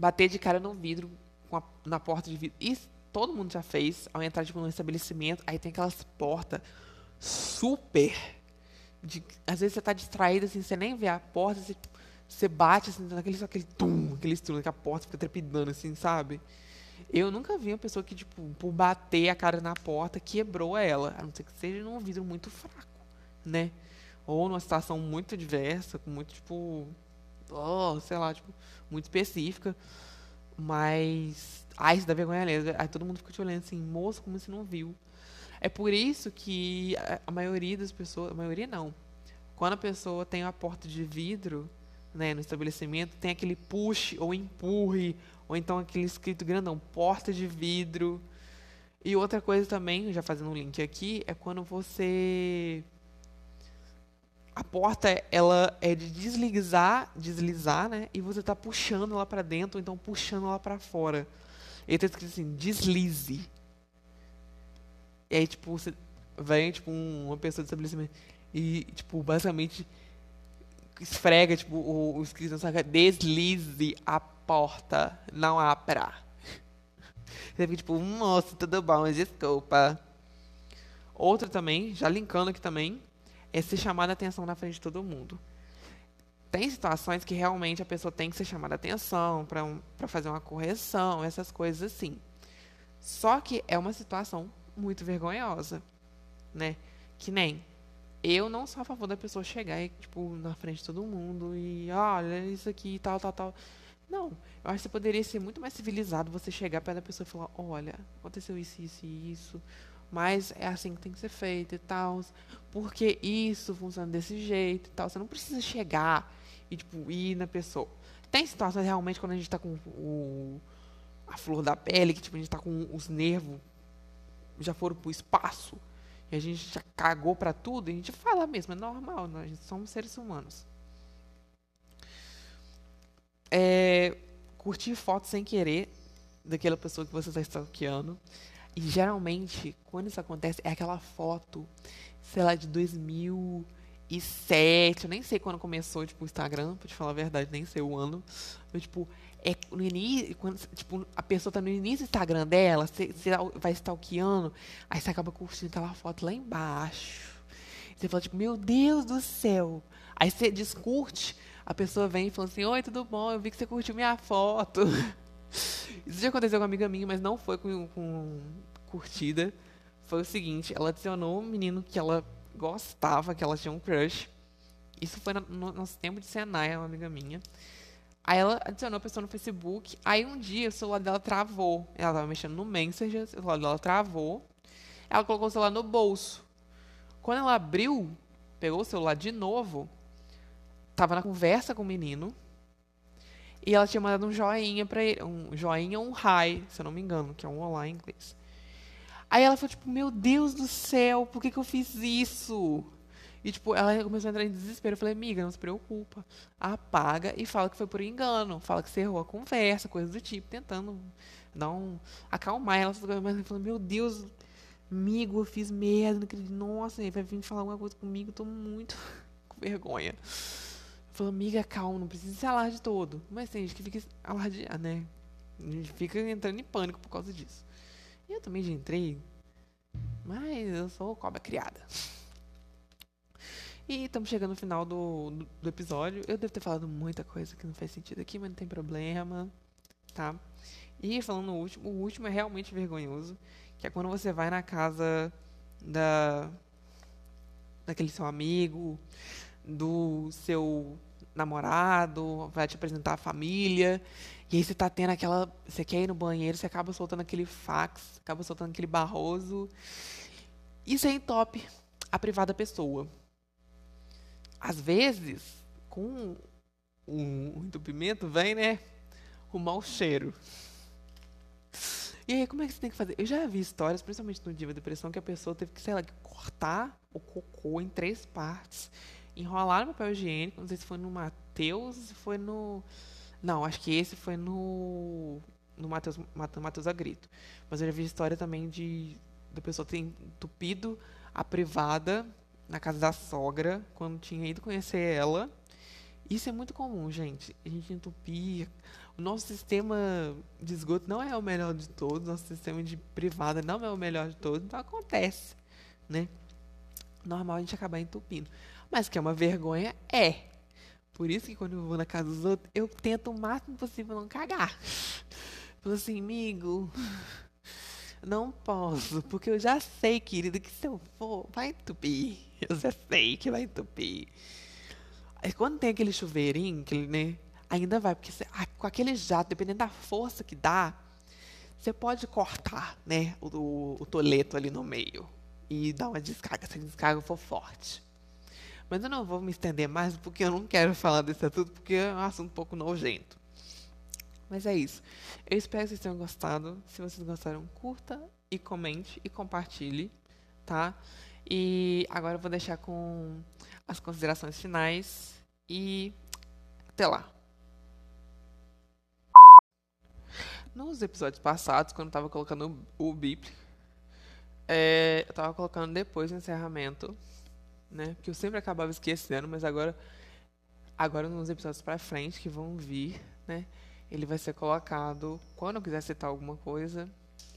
Bater de cara no vidro, a, na porta de vidro. Isso todo mundo já fez ao entrar tipo, num estabelecimento. Aí tem aquelas portas super. De, às vezes você está distraído, assim, você nem vê a porta, você, você bate assim, naquele, aquele tum, aquele estrume, que a porta fica trepidando, assim, sabe? Eu nunca vi uma pessoa que, tipo, por bater a cara na porta, quebrou ela. A não ser que seja num vidro muito fraco, né? Ou numa situação muito diversa, com muito, tipo. Oh, sei lá, tipo, muito específica. Mas. Ai, isso dá vergonha alheia. Aí todo mundo fica te olhando assim, moço, como você não viu? É por isso que a maioria das pessoas, a maioria não, quando a pessoa tem uma porta de vidro, né, no estabelecimento, tem aquele push ou empurre, ou então aquele escrito grandão, porta de vidro. E outra coisa também, já fazendo um link aqui, é quando você a porta ela é de deslizar, deslizar, né? E você está puxando ela para dentro, ou então puxando ela para fora. E está escrito assim, deslize. E aí, tipo, você vem, tipo, um, uma pessoa do estabelecimento e, tipo, basicamente esfrega, tipo, o, o escrito na sua cara, deslize a porta, não abra. <laughs> Você fica, tipo, moço, tudo bom, desculpa. Outra também, já linkando aqui também, é ser chamada atenção na frente de todo mundo. tem situações que realmente a pessoa tem que ser chamada atenção para um, fazer uma correção, essas coisas assim. Só que é uma situação muito vergonhosa, né? Que nem eu não sou a favor da pessoa chegar e, tipo, na frente de todo mundo e olha isso aqui, tal, tal, tal. Não, eu acho que você poderia ser muito mais civilizado você chegar perto da pessoa e falar, olha, aconteceu isso, isso e isso, mas é assim que tem que ser feito e tal, porque isso funciona desse jeito e tal. Você não precisa chegar e, tipo, ir na pessoa. Tem situações realmente quando a gente tá com o, a flor da pele, que tipo, a gente tá com os nervos já foram pro espaço e a gente já cagou para tudo, e a gente fala mesmo, é normal, nós somos seres humanos. É, curtir foto sem querer daquela pessoa que você está stalkeando. E geralmente, quando isso acontece, é aquela foto, sei lá, de 2007. Eu nem sei quando começou, tipo, o Instagram, pra te falar a verdade, nem sei o ano. Mas, tipo, é no início, quando tipo, a pessoa tá no início do Instagram dela, você, vai stalkeando, aí você acaba curtindo aquela foto lá embaixo. Você fala, tipo, meu Deus do céu. Aí você descurte, a pessoa vem e fala assim, oi, tudo bom? Eu vi que você curtiu minha foto. <laughs> Isso já aconteceu com uma amiga minha, mas não foi com, com curtida. Foi o seguinte, ela adicionou um menino que ela gostava, que ela tinha um crush. Isso foi no, no nosso tempo de Senai, uma amiga minha. Aí ela adicionou a pessoa no Facebook. Aí um dia o celular dela travou. Ela tava mexendo no Messenger, o celular dela travou. Ela colocou o celular no bolso. Quando ela abriu, pegou o celular de novo, tava na conversa com o menino. E ela tinha mandado um joinha pra ele. Um joinha ou um hi, se eu não me engano, que é um olá em inglês. Aí ela falou, tipo, meu Deus do céu, por que, que eu fiz isso? E, tipo, ela começou a entrar em desespero. Eu falei, amiga, não se preocupa. Apaga e fala que foi por engano. Fala que você errou a conversa, coisa do tipo, tentando dar um. acalmar ela. Mas ela falou, meu Deus, amigo, eu fiz merda. Não acredito. Nossa, ele vai vir falar alguma coisa comigo, tô muito <laughs> com vergonha. Falou, amiga, calma, não precisa se alarde todo. Mas tem gente que fica alardeada, né? A gente fica entrando em pânico por causa disso. E eu também já entrei. Mas eu sou cobra criada. E estamos chegando no final do, do, do, episódio. Eu devo ter falado muita coisa que não faz sentido aqui, mas não tem problema, tá? E falando no último, o último é realmente vergonhoso, que é quando você vai na casa da daquele seu amigo, do seu namorado, vai te apresentar a família, e aí você tá tendo aquela, você quer ir no banheiro, você acaba soltando aquele fax, acaba soltando aquele barroso. Isso aí top a privada pessoa às vezes, com o entupimento vem, né? O mau cheiro. E aí, como é que você tem que fazer? Eu já vi histórias, principalmente no Diva Depressão, que a pessoa teve que, sei lá, cortar o cocô em três partes, enrolar no papel higiênico, não sei se foi no Mateus, se foi no... Não, acho que esse foi no... no Mateus, Mateus Agrito. Mas eu já vi história também de da pessoa ter entupido a privada na casa da sogra, quando tinha ido conhecer ela. Isso é muito comum, gente. A gente entupia. O nosso sistema de esgoto não é o melhor de todos, nosso sistema de privada não é o melhor de todos, então acontece, né? Normal a gente acabar entupindo. Mas que é uma vergonha, é. Por isso que quando eu vou na casa dos outros, eu tento o máximo possível não cagar. Falo assim, amigo, não posso, porque eu já sei, querido, que se eu for, vai entupir. Eu já sei que vai entupir. Aí quando tem aquele chuveirinho, aquele, né? Ainda vai, porque ah, com aquele jato, dependendo da força que dá, você pode cortar, né? O, o, o toleto ali no meio. E dar uma descarga, se a descarga for forte. Mas eu não vou me estender mais, porque eu não quero falar desse assunto, porque é um assunto um pouco nojento. Mas é isso. Eu espero que vocês tenham gostado. Se vocês gostaram, curta e comente e compartilhe, tá? E agora eu vou deixar com as considerações finais e até lá. Nos episódios passados, quando eu tava colocando o bip, é, eu tava colocando depois do encerramento, né? Porque eu sempre acabava esquecendo, mas agora, agora nos episódios pra frente que vão vir, né? ele vai ser colocado, quando eu quiser citar alguma coisa,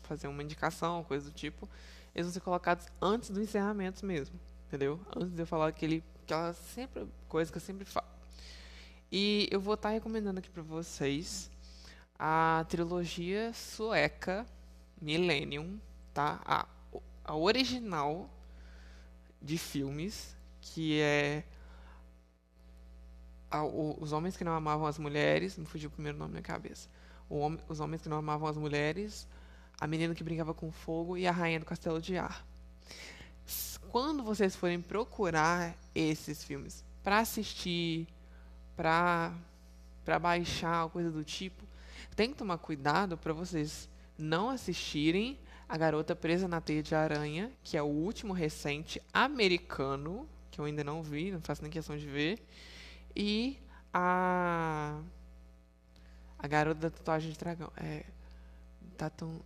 fazer uma indicação, coisa do tipo, eles vão ser colocados antes do encerramento mesmo, entendeu? Antes de eu falar aquele, aquela sempre, coisa que eu sempre falo. E eu vou estar tá recomendando aqui para vocês a trilogia sueca Millennium, tá? A, a original de filmes, que é a, o, Os Homens que Não Amavam as Mulheres, me fugiu o primeiro nome na cabeça. Hom os Homens que Não Amavam as Mulheres, A Menina que Brincava com Fogo e A Rainha do Castelo de Ar. Quando vocês forem procurar esses filmes para assistir, para para baixar, coisa do tipo, tem que tomar cuidado para vocês não assistirem A Garota Presa na Teia de Aranha, que é o último recente americano, que eu ainda não vi, não faço nem questão de ver, e a a garota da tatuagem de dragão, é Tattoo,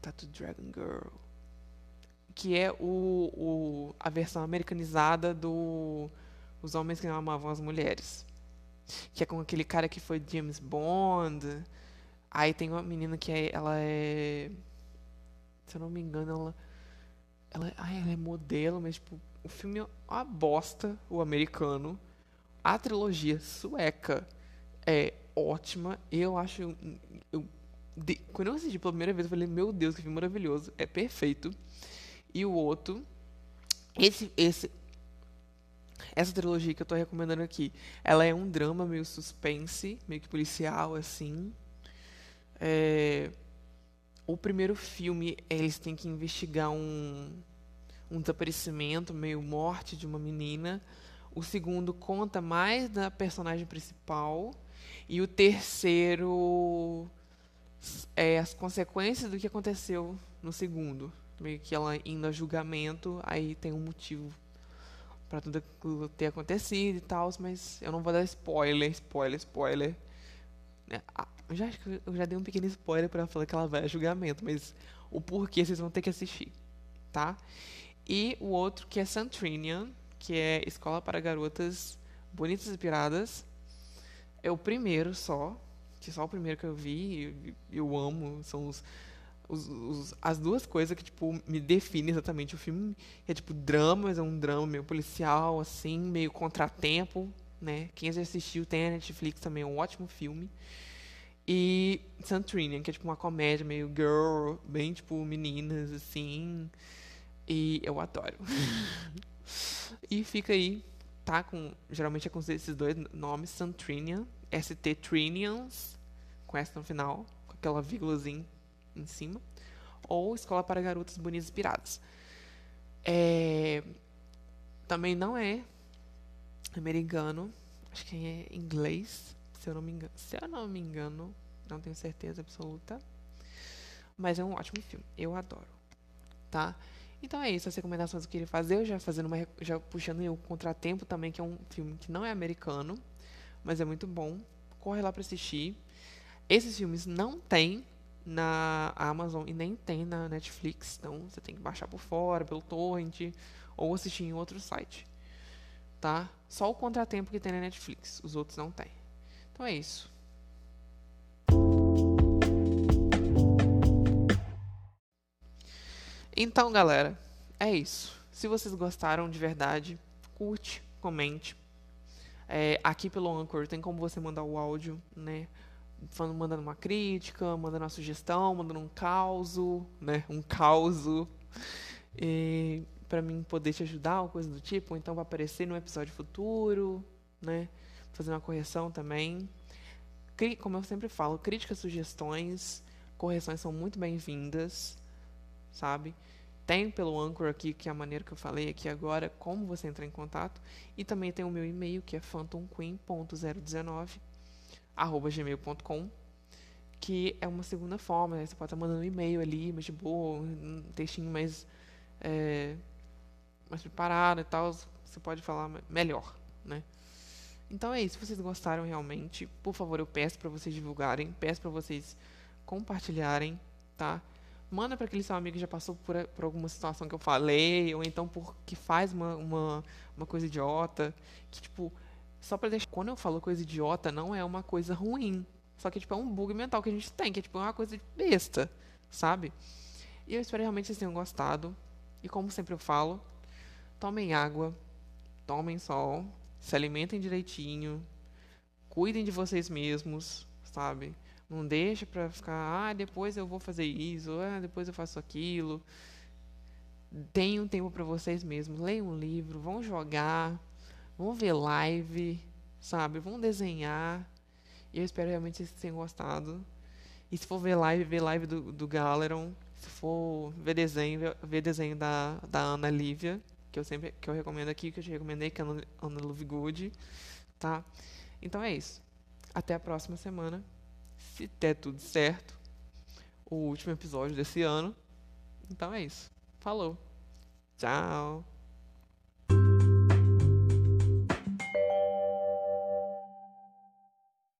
Tattoo Dragon Girl, que é o, o a versão americanizada do Os Homens que Não Amavam as Mulheres que é com aquele cara que foi James Bond. Aí tem uma menina que é, ela é. Se eu não me engano, ela. Ela, ai, ela é modelo, mas tipo, o filme é uma bosta, o americano. A trilogia sueca é ótima. Eu acho. Eu, de, quando eu assisti pela primeira vez, eu falei, meu Deus, que filme maravilhoso. É perfeito. E o outro. Esse, esse essa trilogia que eu tô recomendando aqui, ela é um drama meio suspense, meio que policial, assim. É... O primeiro filme, eles têm que investigar um, um desaparecimento, meio morte de uma menina. O segundo conta mais da personagem principal. E o terceiro é as consequências do que aconteceu no segundo. Meio que ela indo a julgamento, aí tem um motivo para tudo ter acontecido e tal, mas eu não vou dar spoiler, spoiler, spoiler. É, já acho que eu já dei um pequeno spoiler para falar que ela vai a julgamento, mas o porquê vocês vão ter que assistir, tá? E o outro que é Santrinian, que é Escola para Garotas Bonitas e Inspiradas. É o primeiro só, que só o primeiro que eu vi, eu, eu amo, são os os, os, as duas coisas que, tipo, me definem exatamente. O filme é, tipo, drama, mas é um drama meio policial, assim, meio contratempo, né? Quem já assistiu tem a Netflix também, é um ótimo filme. E Santrinian, que é, tipo, uma comédia meio girl, bem, tipo, meninas, assim. E eu adoro. <laughs> e fica aí, tá? Com, geralmente é com esses dois nomes, Santrinian, ST Trinians, com S no final, com aquela vírgulazinha em cima, ou Escola para Garotas Bonitas e Inspiradas. É, também não é americano, acho que é inglês, se eu não me engano. Se eu não me engano, não tenho certeza absoluta. Mas é um ótimo filme, eu adoro. Tá? Então é isso, as recomendações que eu queria fazer, eu já fazendo uma, já puxando o Contratempo também, que é um filme que não é americano, mas é muito bom. Corre lá para assistir. Esses filmes não tem na Amazon e nem tem na Netflix, então você tem que baixar por fora, pelo torrent ou assistir em outro site. Tá? Só o contratempo que tem na Netflix, os outros não tem. Então é isso. Então, galera, é isso. Se vocês gostaram de verdade, curte, comente. É, aqui pelo Anchor tem como você mandar o áudio, né? mandando uma crítica, mandando uma sugestão, mandando um caos, né? Um caos. para mim poder te ajudar ou coisa do tipo, então vai aparecer no episódio futuro, né? Fazer uma correção também. Como eu sempre falo, críticas, sugestões, correções são muito bem-vindas, sabe? Tem pelo Anchor aqui, que é a maneira que eu falei aqui agora, como você entrar em contato. E também tem o meu e-mail, que é phantomqueen.019 arroba gmail.com, que é uma segunda forma, né? Você pode estar mandando um e-mail ali, mas de boa, um textinho mais, é, mais preparado e tal, você pode falar melhor? Então é isso, se vocês gostaram realmente, por favor, eu peço para vocês divulgarem, peço para vocês compartilharem, tá? Manda para aquele seu amigo que já passou por, por alguma situação que eu falei, ou então por que faz uma, uma, uma coisa idiota, que tipo, só pra deixar. Quando eu falo coisa idiota, não é uma coisa ruim. Só que, tipo, é um bug mental que a gente tem, que é, tipo, uma coisa besta, sabe? E eu espero realmente que vocês tenham gostado. E como sempre eu falo, tomem água, tomem sol, se alimentem direitinho, Cuidem de vocês mesmos, sabe? Não deixa pra ficar, ah, depois eu vou fazer isso, ah, depois eu faço aquilo. Tenham tempo para vocês mesmos. Leiam um livro, vão jogar, vão ver live, sabe? Vão desenhar. E eu espero realmente que vocês tenham gostado. E se for ver live, ver live do, do Galeron. Se for ver desenho, ver desenho da, da Ana Lívia, que eu sempre que eu recomendo aqui, que eu te recomendei, que é a Ana, Ana Lovegood, tá? Então é isso. Até a próxima semana. Se der tudo certo. O último episódio desse ano. Então é isso. Falou. Tchau.